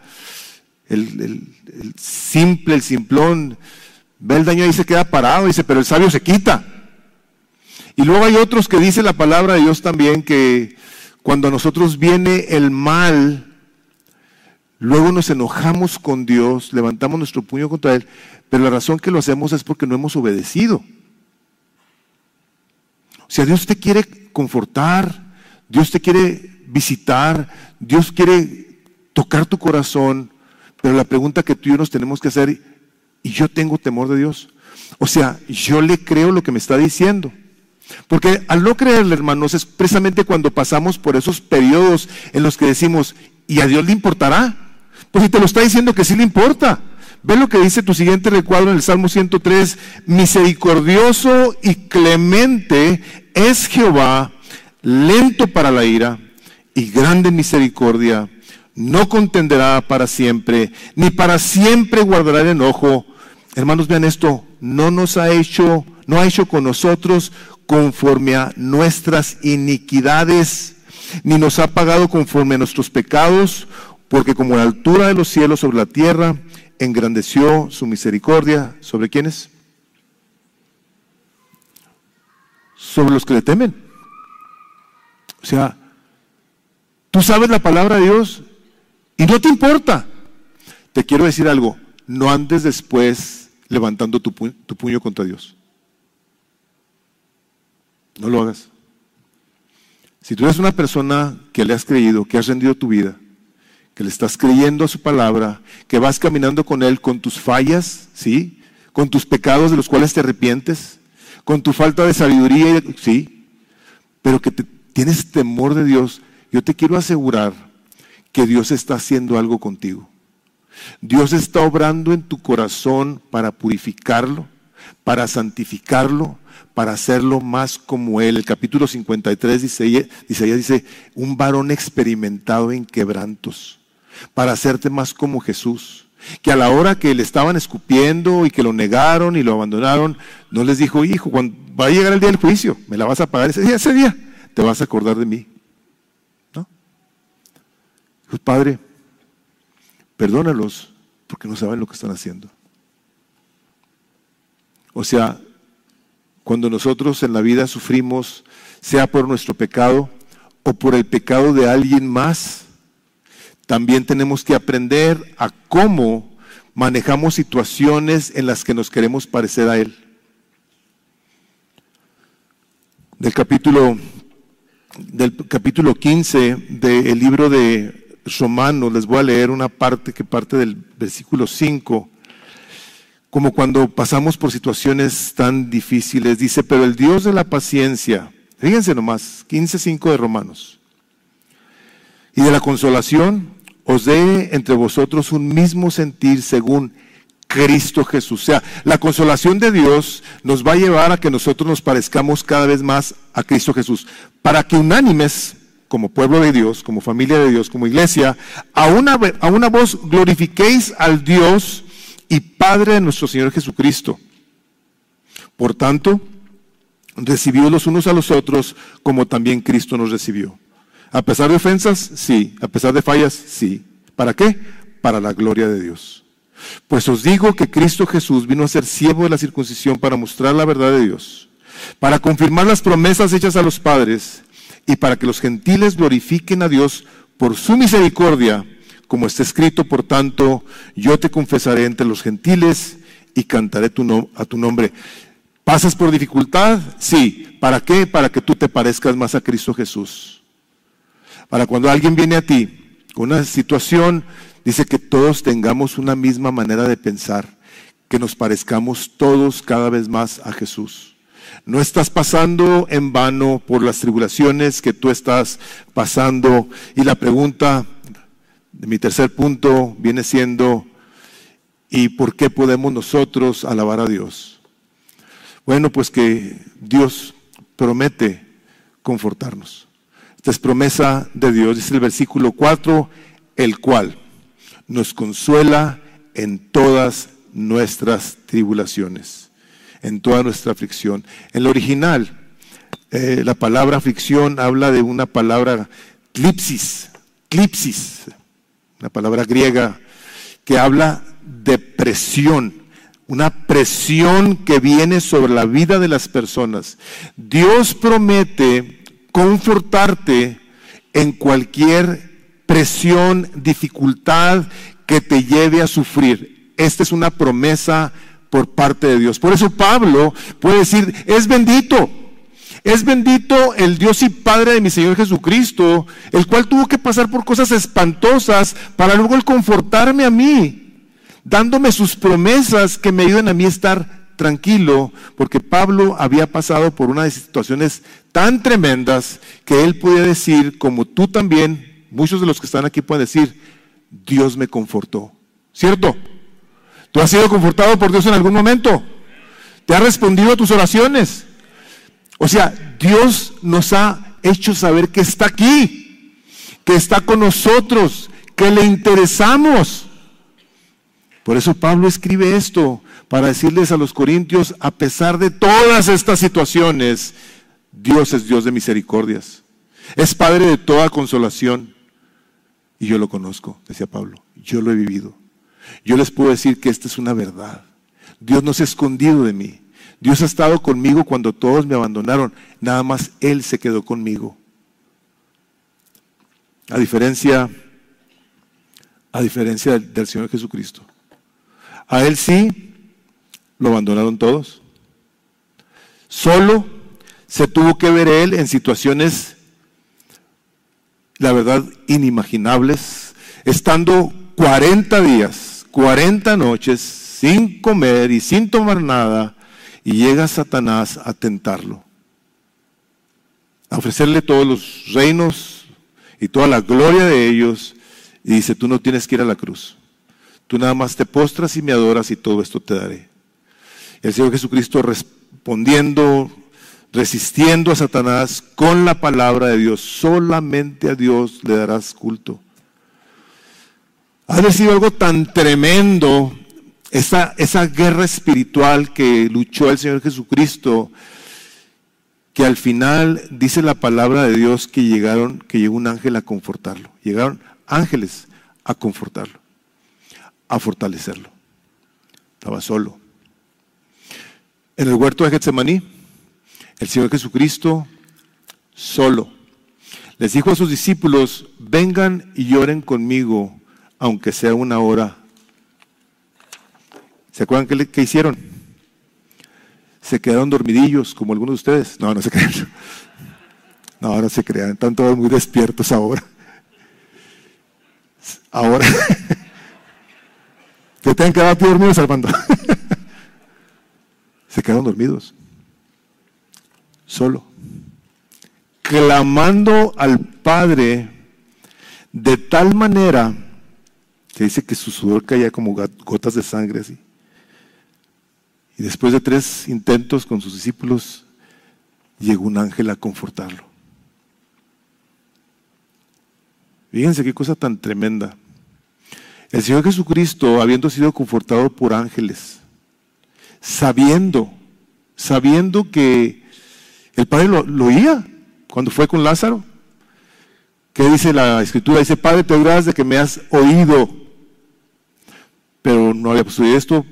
A: el, simple, el simplón, ve el daño y se queda parado, dice, pero el sabio se quita. Y luego hay otros que dice la palabra de Dios también que cuando a nosotros viene el mal, luego nos enojamos con Dios, levantamos nuestro puño contra Él, pero la razón que lo hacemos es porque no hemos obedecido. O sea, Dios te quiere confortar, Dios te quiere visitar, Dios quiere tocar tu corazón, pero la pregunta que tú y yo nos tenemos que hacer, ¿y yo tengo temor de Dios? O sea, yo le creo lo que me está diciendo. Porque al no creerle, hermanos, es precisamente cuando pasamos por esos periodos en los que decimos, ¿y a Dios le importará? Pues si te lo está diciendo que sí le importa. Ve lo que dice tu siguiente recuadro en el Salmo 103, misericordioso y clemente es Jehová, lento para la ira y grande misericordia, no contenderá para siempre, ni para siempre guardará el enojo. Hermanos, vean esto, no nos ha hecho, no ha hecho con nosotros conforme a nuestras iniquidades, ni nos ha pagado conforme a nuestros pecados, porque como la altura de los cielos sobre la tierra, engrandeció su misericordia. ¿Sobre quiénes? Sobre los que le temen. O sea, tú sabes la palabra de Dios y no te importa. Te quiero decir algo, no andes después levantando tu, tu puño contra Dios. No lo hagas. Si tú eres una persona que le has creído, que has rendido tu vida, que le estás creyendo a su palabra, que vas caminando con Él con tus fallas, ¿sí? Con tus pecados de los cuales te arrepientes, con tu falta de sabiduría, ¿sí? Pero que tienes temor de Dios, yo te quiero asegurar que Dios está haciendo algo contigo. Dios está obrando en tu corazón para purificarlo, para santificarlo, para hacerlo más como Él. El capítulo 53 dice, dice, dice, un varón experimentado en quebrantos para hacerte más como Jesús. Que a la hora que le estaban escupiendo y que lo negaron y lo abandonaron, no les dijo, hijo, cuando va a llegar el día del juicio, me la vas a pagar ese día, ese día, te vas a acordar de mí. ¿No? Pues, Padre, perdónalos porque no saben lo que están haciendo. O sea, cuando nosotros en la vida sufrimos, sea por nuestro pecado o por el pecado de alguien más, también tenemos que aprender a cómo manejamos situaciones en las que nos queremos parecer a Él. Del capítulo, del capítulo 15 del libro de Romanos, les voy a leer una parte que parte del versículo 5, como cuando pasamos por situaciones tan difíciles, dice, pero el Dios de la paciencia, fíjense nomás, 15.5 de Romanos, y de la consolación, os dé entre vosotros un mismo sentir según Cristo Jesús. O sea, la consolación de Dios nos va a llevar a que nosotros nos parezcamos cada vez más a Cristo Jesús, para que unánimes, como pueblo de Dios, como familia de Dios, como iglesia, a una, a una voz glorifiquéis al Dios y Padre de nuestro Señor Jesucristo. Por tanto, recibió los unos a los otros como también Cristo nos recibió. A pesar de ofensas, sí. A pesar de fallas, sí. ¿Para qué? Para la gloria de Dios. Pues os digo que Cristo Jesús vino a ser siervo de la circuncisión para mostrar la verdad de Dios, para confirmar las promesas hechas a los padres y para que los gentiles glorifiquen a Dios por su misericordia, como está escrito, por tanto, yo te confesaré entre los gentiles y cantaré tu a tu nombre. ¿Pasas por dificultad? Sí. ¿Para qué? Para que tú te parezcas más a Cristo Jesús. Para cuando alguien viene a ti con una situación, dice que todos tengamos una misma manera de pensar, que nos parezcamos todos cada vez más a Jesús. No estás pasando en vano por las tribulaciones que tú estás pasando. Y la pregunta mi tercer punto viene siendo, ¿y por qué podemos nosotros alabar a Dios? Bueno, pues que Dios promete confortarnos. Esta es promesa de Dios, dice el versículo 4, el cual nos consuela en todas nuestras tribulaciones, en toda nuestra aflicción. En lo original, eh, la palabra aflicción habla de una palabra clipsis, clipsis, una palabra griega que habla de presión, una presión que viene sobre la vida de las personas. Dios promete confortarte en cualquier presión, dificultad que te lleve a sufrir. Esta es una promesa por parte de Dios. Por eso Pablo puede decir, es bendito. Es bendito el Dios y Padre de mi Señor Jesucristo, el cual tuvo que pasar por cosas espantosas para luego el confortarme a mí, dándome sus promesas que me ayuden a mí a estar tranquilo porque Pablo había pasado por unas situaciones tan tremendas que él podía decir, como tú también, muchos de los que están aquí pueden decir, Dios me confortó. ¿Cierto? ¿Tú has sido confortado por Dios en algún momento? ¿Te ha respondido a tus oraciones? O sea, Dios nos ha hecho saber que está aquí, que está con nosotros, que le interesamos. Por eso Pablo escribe esto, para decirles a los corintios, a pesar de todas estas situaciones, Dios es Dios de misericordias. Es Padre de toda consolación. Y yo lo conozco, decía Pablo. Yo lo he vivido. Yo les puedo decir que esta es una verdad. Dios no se ha escondido de mí. Dios ha estado conmigo cuando todos me abandonaron. Nada más Él se quedó conmigo. A diferencia, a diferencia del, del Señor Jesucristo. A Él sí lo abandonaron todos. Solo se tuvo que ver Él en situaciones, la verdad, inimaginables, estando 40 días, 40 noches sin comer y sin tomar nada, y llega Satanás a tentarlo, a ofrecerle todos los reinos y toda la gloria de ellos, y dice, tú no tienes que ir a la cruz, tú nada más te postras y me adoras y todo esto te daré. El Señor Jesucristo respondiendo, resistiendo a Satanás con la palabra de Dios, solamente a Dios le darás culto. Ha sido algo tan tremendo esa, esa guerra espiritual que luchó el Señor Jesucristo, que al final dice la palabra de Dios que llegaron, que llegó un ángel a confortarlo. Llegaron ángeles a confortarlo, a fortalecerlo. Estaba solo. En el huerto de Getsemaní, el Señor Jesucristo solo les dijo a sus discípulos, vengan y lloren conmigo, aunque sea una hora ¿Se acuerdan qué, hicieron? Se quedaron dormidillos, como algunos de ustedes. No, no se crean. No, ahora se crean. Están todos muy despiertos ahora. Ahora. Que tengan que quedado dormidos, Armando. Se quedaron dormidos. Solo. Clamando al Padre de tal manera que dice que su sudor caía como gotas de sangre así. Y después de tres intentos con sus discípulos, llegó un ángel a confortarlo. Fíjense qué cosa tan tremenda. El Señor Jesucristo, habiendo sido confortado por ángeles, sabiendo, sabiendo que el Padre lo, oía cuando fue con Lázaro. ¿Qué dice la Escritura? Dice, Padre, te gracias de que me has oído. Pero no había posible esto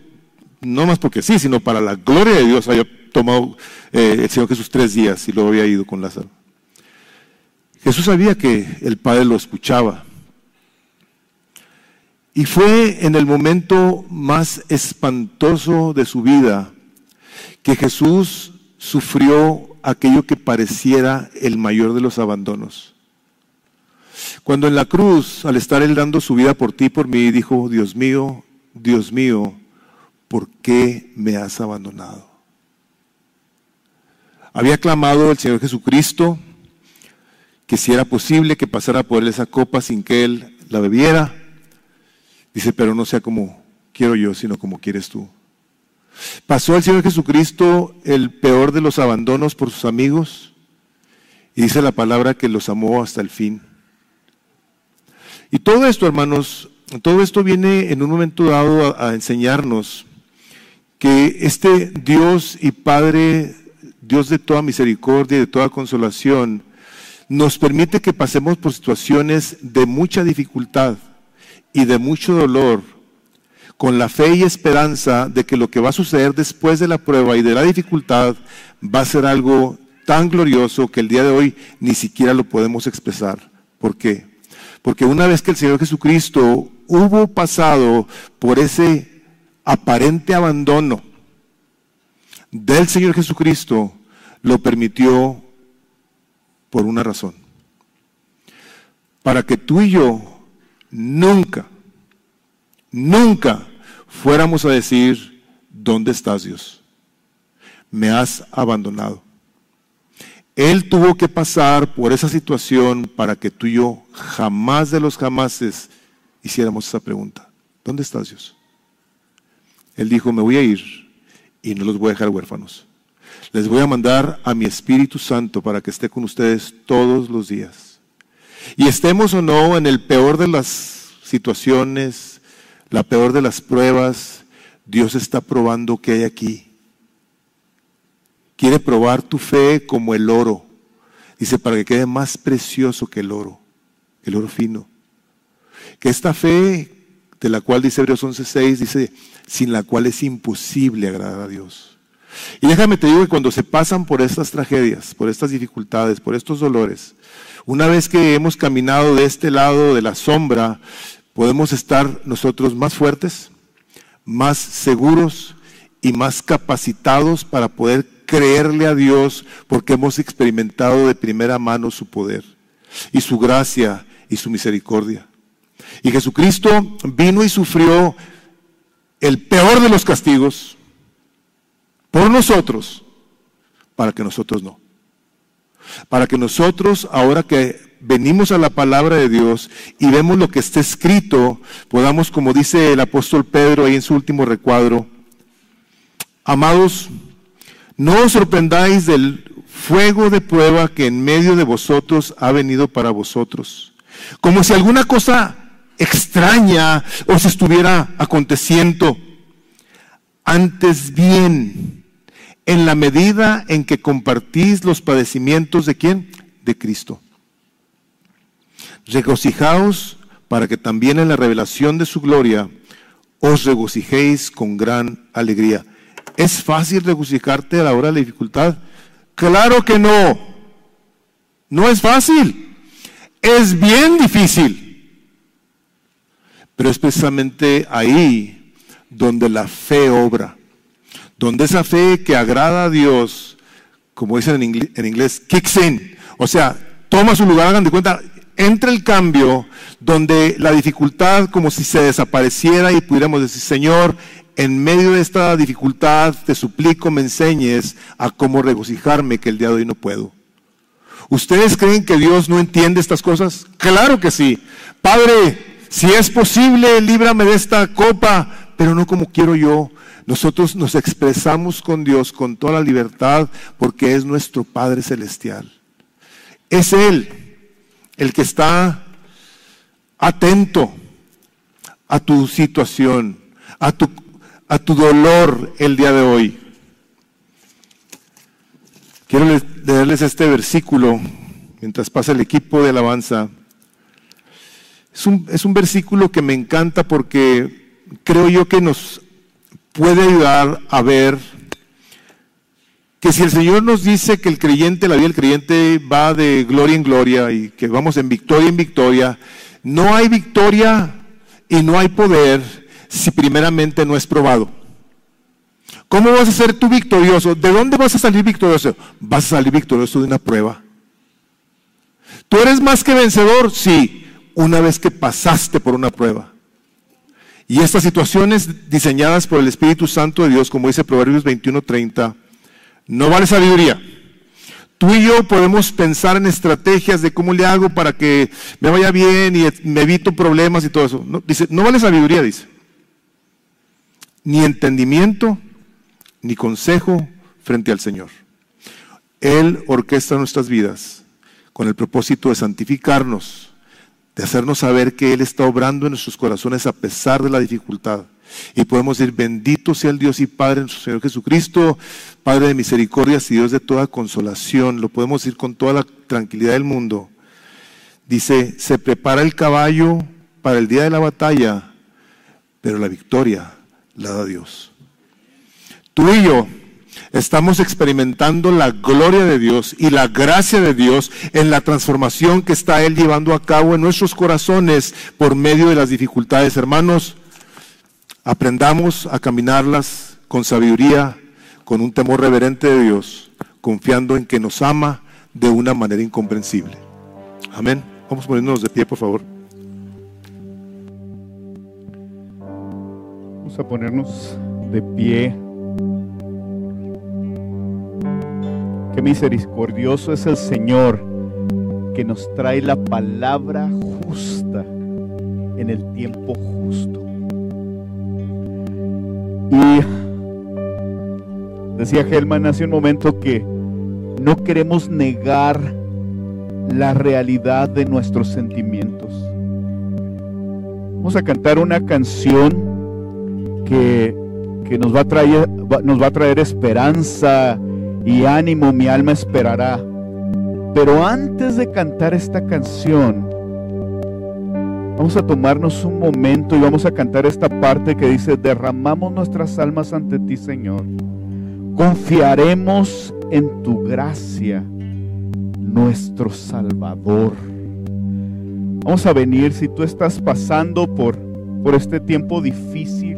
A: no más porque sí, sino para la gloria de Dios había tomado eh, el Señor Jesús tres días y luego había ido con Lázaro. Jesús sabía que el Padre lo escuchaba. Y fue en el momento más espantoso de su vida que Jesús sufrió aquello que pareciera el mayor de los abandonos. Cuando en la cruz, al estar Él dando su vida por ti y por mí, dijo, Dios mío, Dios mío, ¿por qué me has abandonado? Había clamado el Señor Jesucristo que si era posible que pasara por él esa copa sin que él la bebiera. Dice, pero no sea como quiero yo, sino como quieres tú. Pasó el Señor Jesucristo el peor de los abandonos por sus amigos y dice la palabra que los amó hasta el fin. Y todo esto, hermanos, todo esto viene en un momento dado a, a enseñarnos que este Dios y Padre, Dios de toda misericordia y de toda consolación, nos permite que pasemos por situaciones de mucha dificultad y de mucho dolor, con la fe y esperanza de que lo que va a suceder después de la prueba y de la dificultad va a ser algo tan glorioso que el día de hoy ni siquiera lo podemos expresar. ¿Por qué? Porque una vez que el Señor Jesucristo hubo pasado por ese aparente abandono del Señor Jesucristo lo permitió por una razón. Para que tú y yo nunca, nunca fuéramos a decir, ¿dónde estás Dios? Me has abandonado. Él tuvo que pasar por esa situación para que tú y yo jamás de los jamases hiciéramos esa pregunta. ¿Dónde estás Dios? Él dijo, me voy a ir y no los voy a dejar huérfanos. les voy a mandar a mi Espíritu Santo para que esté con ustedes todos los días. Y estemos o no en el peor de las situaciones, la peor de las pruebas, Dios está probando que hay aquí. Quiere probar tu fe como el oro. Dice, para que quede más precioso que el oro, el oro fino. Que esta fe, de la cual dice Hebreos 11:6, dice, sin la cual es imposible agradar a Dios. Y déjame te digo que cuando se pasan por estas tragedias, por estas dificultades, por estos dolores, una vez que hemos caminado de este lado de la sombra, podemos estar nosotros más fuertes, más seguros y más capacitados para poder creerle a Dios porque hemos experimentado de primera mano su poder y su gracia y su misericordia. Y Jesucristo vino y sufrió el peor de los castigos por nosotros, para que nosotros no. Para que nosotros, ahora que venimos a la palabra de Dios y vemos lo que está escrito, podamos, como dice el apóstol Pedro ahí en su último recuadro, amados, no os sorprendáis del fuego de prueba que en medio de vosotros ha venido para vosotros, como si alguna cosa extraña os estuviera aconteciendo. Antes bien, en la medida en que compartís los padecimientos de quién? De Cristo. Regocijaos para que también en la revelación de su gloria os regocijéis con gran alegría. ¿Es fácil regocijarte a la hora de la dificultad? Claro que no. No es fácil. Es bien difícil. Pero es precisamente ahí donde la fe obra. Donde esa fe que agrada a Dios, como dicen en inglés, kicks in. O sea, toma su lugar, hagan de cuenta, entra el cambio donde la dificultad como si se desapareciera y pudiéramos decir, Señor, en medio de esta dificultad te suplico me enseñes a cómo regocijarme que el día de hoy no puedo. ¿Ustedes creen que Dios no entiende estas cosas? Claro que sí. Padre, si es posible, líbrame de esta copa, pero no como quiero yo. Nosotros nos expresamos con Dios con toda la libertad porque es nuestro Padre Celestial. Es Él el que está atento a tu situación, a tu a tu dolor el día de hoy. Quiero leerles este versículo mientras pasa el equipo de alabanza. Es un, es un versículo que me encanta porque creo yo que nos puede ayudar a ver que si el Señor nos dice que el creyente, la vida del creyente va de gloria en gloria y que vamos en victoria en victoria, no hay victoria y no hay poder si primeramente no es probado. ¿Cómo vas a ser tú victorioso? ¿De dónde vas a salir victorioso? Vas a salir victorioso de una prueba. ¿Tú eres más que vencedor? Sí, una vez que pasaste por una prueba. Y estas situaciones diseñadas por el Espíritu Santo de Dios, como dice Proverbios 21:30, no vale sabiduría. Tú y yo podemos pensar en estrategias de cómo le hago para que me vaya bien y me evito problemas y todo eso. dice, no vale sabiduría, dice ni entendimiento, ni consejo frente al Señor. Él orquesta nuestras vidas con el propósito de santificarnos, de hacernos saber que Él está obrando en nuestros corazones a pesar de la dificultad. Y podemos decir, bendito sea el Dios y Padre su Señor Jesucristo, Padre de misericordias y Dios de toda consolación. Lo podemos decir con toda la tranquilidad del mundo. Dice, se prepara el caballo para el día de la batalla, pero la victoria la da Dios. Tú y yo estamos experimentando la gloria de Dios y la gracia de Dios en la transformación que está Él llevando a cabo en nuestros corazones por medio de las dificultades. Hermanos, aprendamos a caminarlas con sabiduría, con un temor reverente de Dios, confiando en que nos ama de una manera incomprensible. Amén. Vamos poniéndonos de pie, por favor.
B: a ponernos de pie. Qué misericordioso es el Señor que nos trae la palabra justa en el tiempo justo. Y Decía Helman hace un momento que no queremos negar la realidad de nuestros sentimientos. Vamos a cantar una canción que, nos, va a traer, nos va a traer esperanza y ánimo, mi alma esperará. Pero antes de cantar esta canción, vamos a tomarnos un momento y vamos a cantar esta parte que dice, derramamos nuestras almas ante ti, Señor. Confiaremos en tu gracia, nuestro Salvador. Vamos a venir si tú estás pasando por, por este tiempo difícil,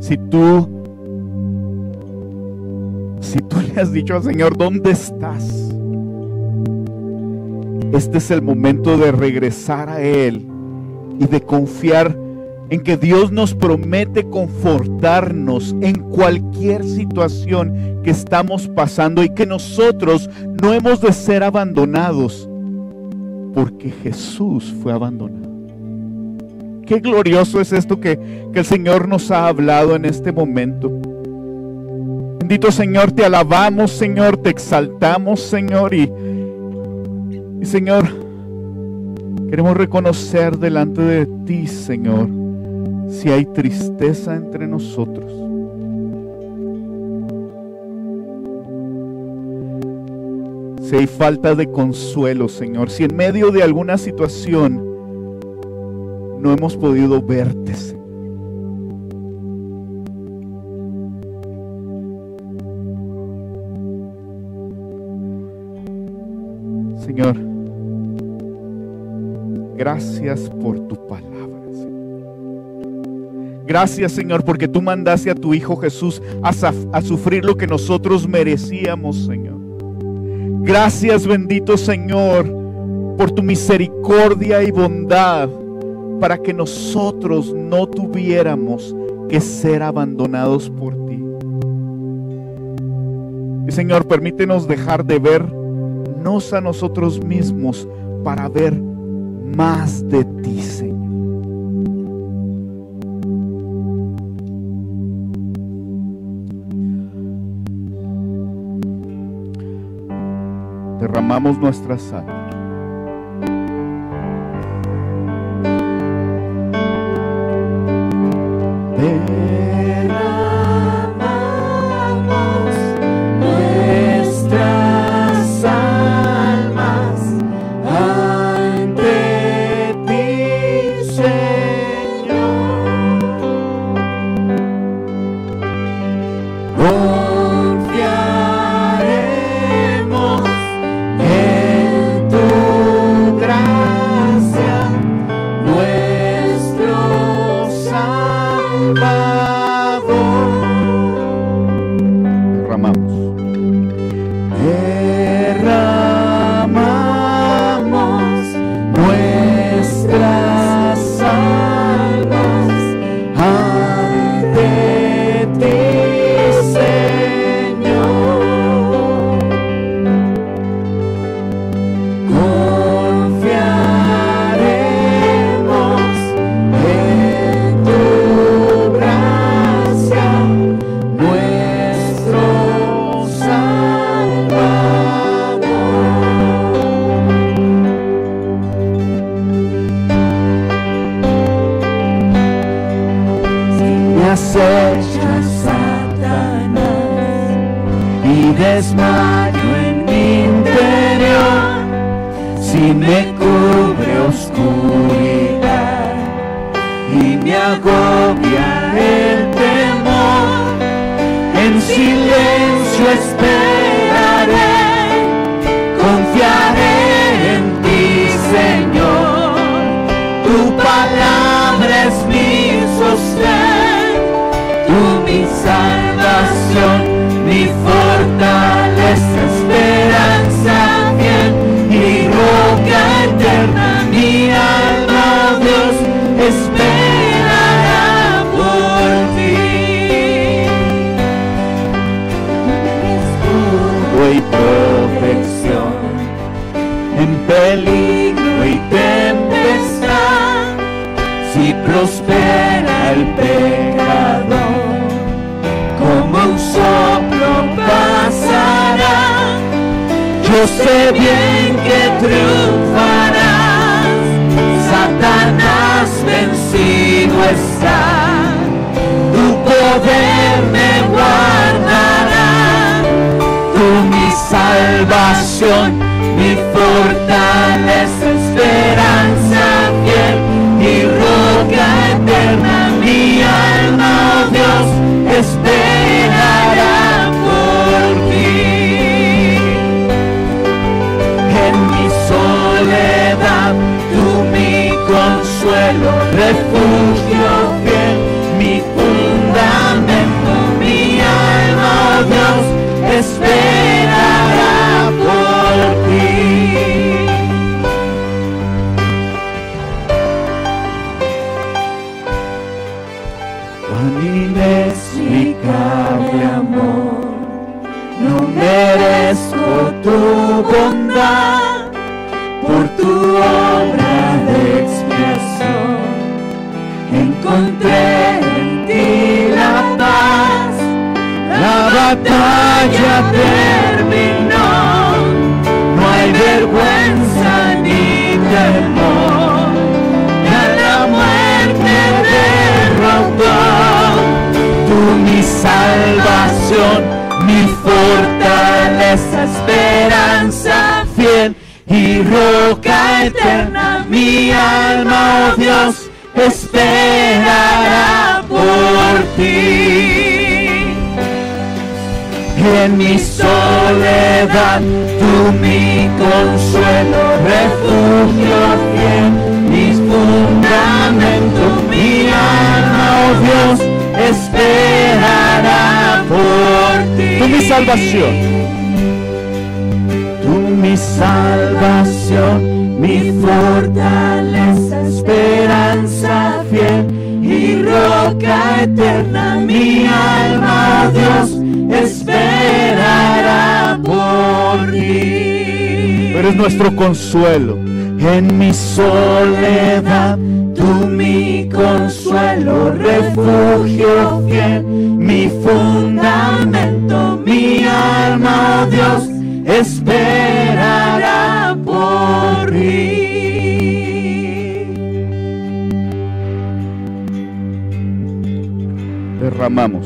B: si tú si tú le has dicho al Señor, ¿dónde estás? Este es el momento de regresar a Él y de confiar en que Dios nos promete confortarnos en cualquier situación que estamos pasando y que nosotros no hemos de ser abandonados porque Jesús fue abandonado. Qué glorioso es esto que, que el Señor nos ha hablado en este momento. Bendito Señor, te alabamos, Señor, te exaltamos, Señor, y, y Señor, queremos reconocer delante de ti, Señor, si hay tristeza entre nosotros. Si hay falta de consuelo, Señor, si en medio de alguna situación no hemos podido verte, Señor. Señor, gracias por tu palabra. Gracias Señor porque tú mandaste a tu Hijo Jesús a, sufrir lo que nosotros merecíamos Señor. Gracias bendito Señor por tu misericordia y bondad para que nosotros no tuviéramos que ser abandonados por ti. Y Señor, permítenos dejar de vernos a nosotros mismos para ver más de ti, Señor. derramamos nuestra sal. Nuestro consuelo.
C: En mi soledad, tú mi consuelo, refugio fiel, mi fundamento, mi alma, Dios, esperará por ti.
B: Derramamos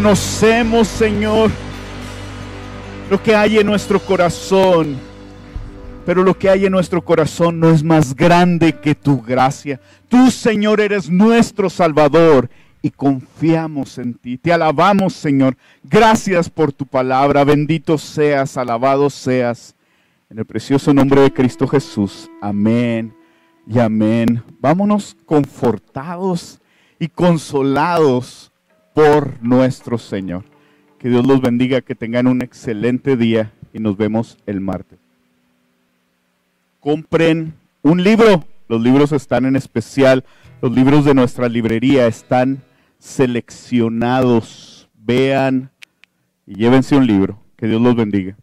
B: Señor, reconocemos, Señor, lo que hay en nuestro corazón. Pero lo que hay en nuestro corazón no es más grande que tu gracia. Tú, Señor, eres nuestro Salvador y confiamos en ti. Te alabamos, Señor. Gracias por tu palabra. Bendito seas, alabado seas. En el precioso nombre de Cristo Jesús. Amén y amén. Vámonos confortados y consolados por nuestro Señor. Que Dios los bendiga, que tengan un excelente día y nos vemos el martes. Compren un libro. Los libros están en especial. Los libros de nuestra librería están seleccionados. Vean y llévense un libro. Que Dios los bendiga.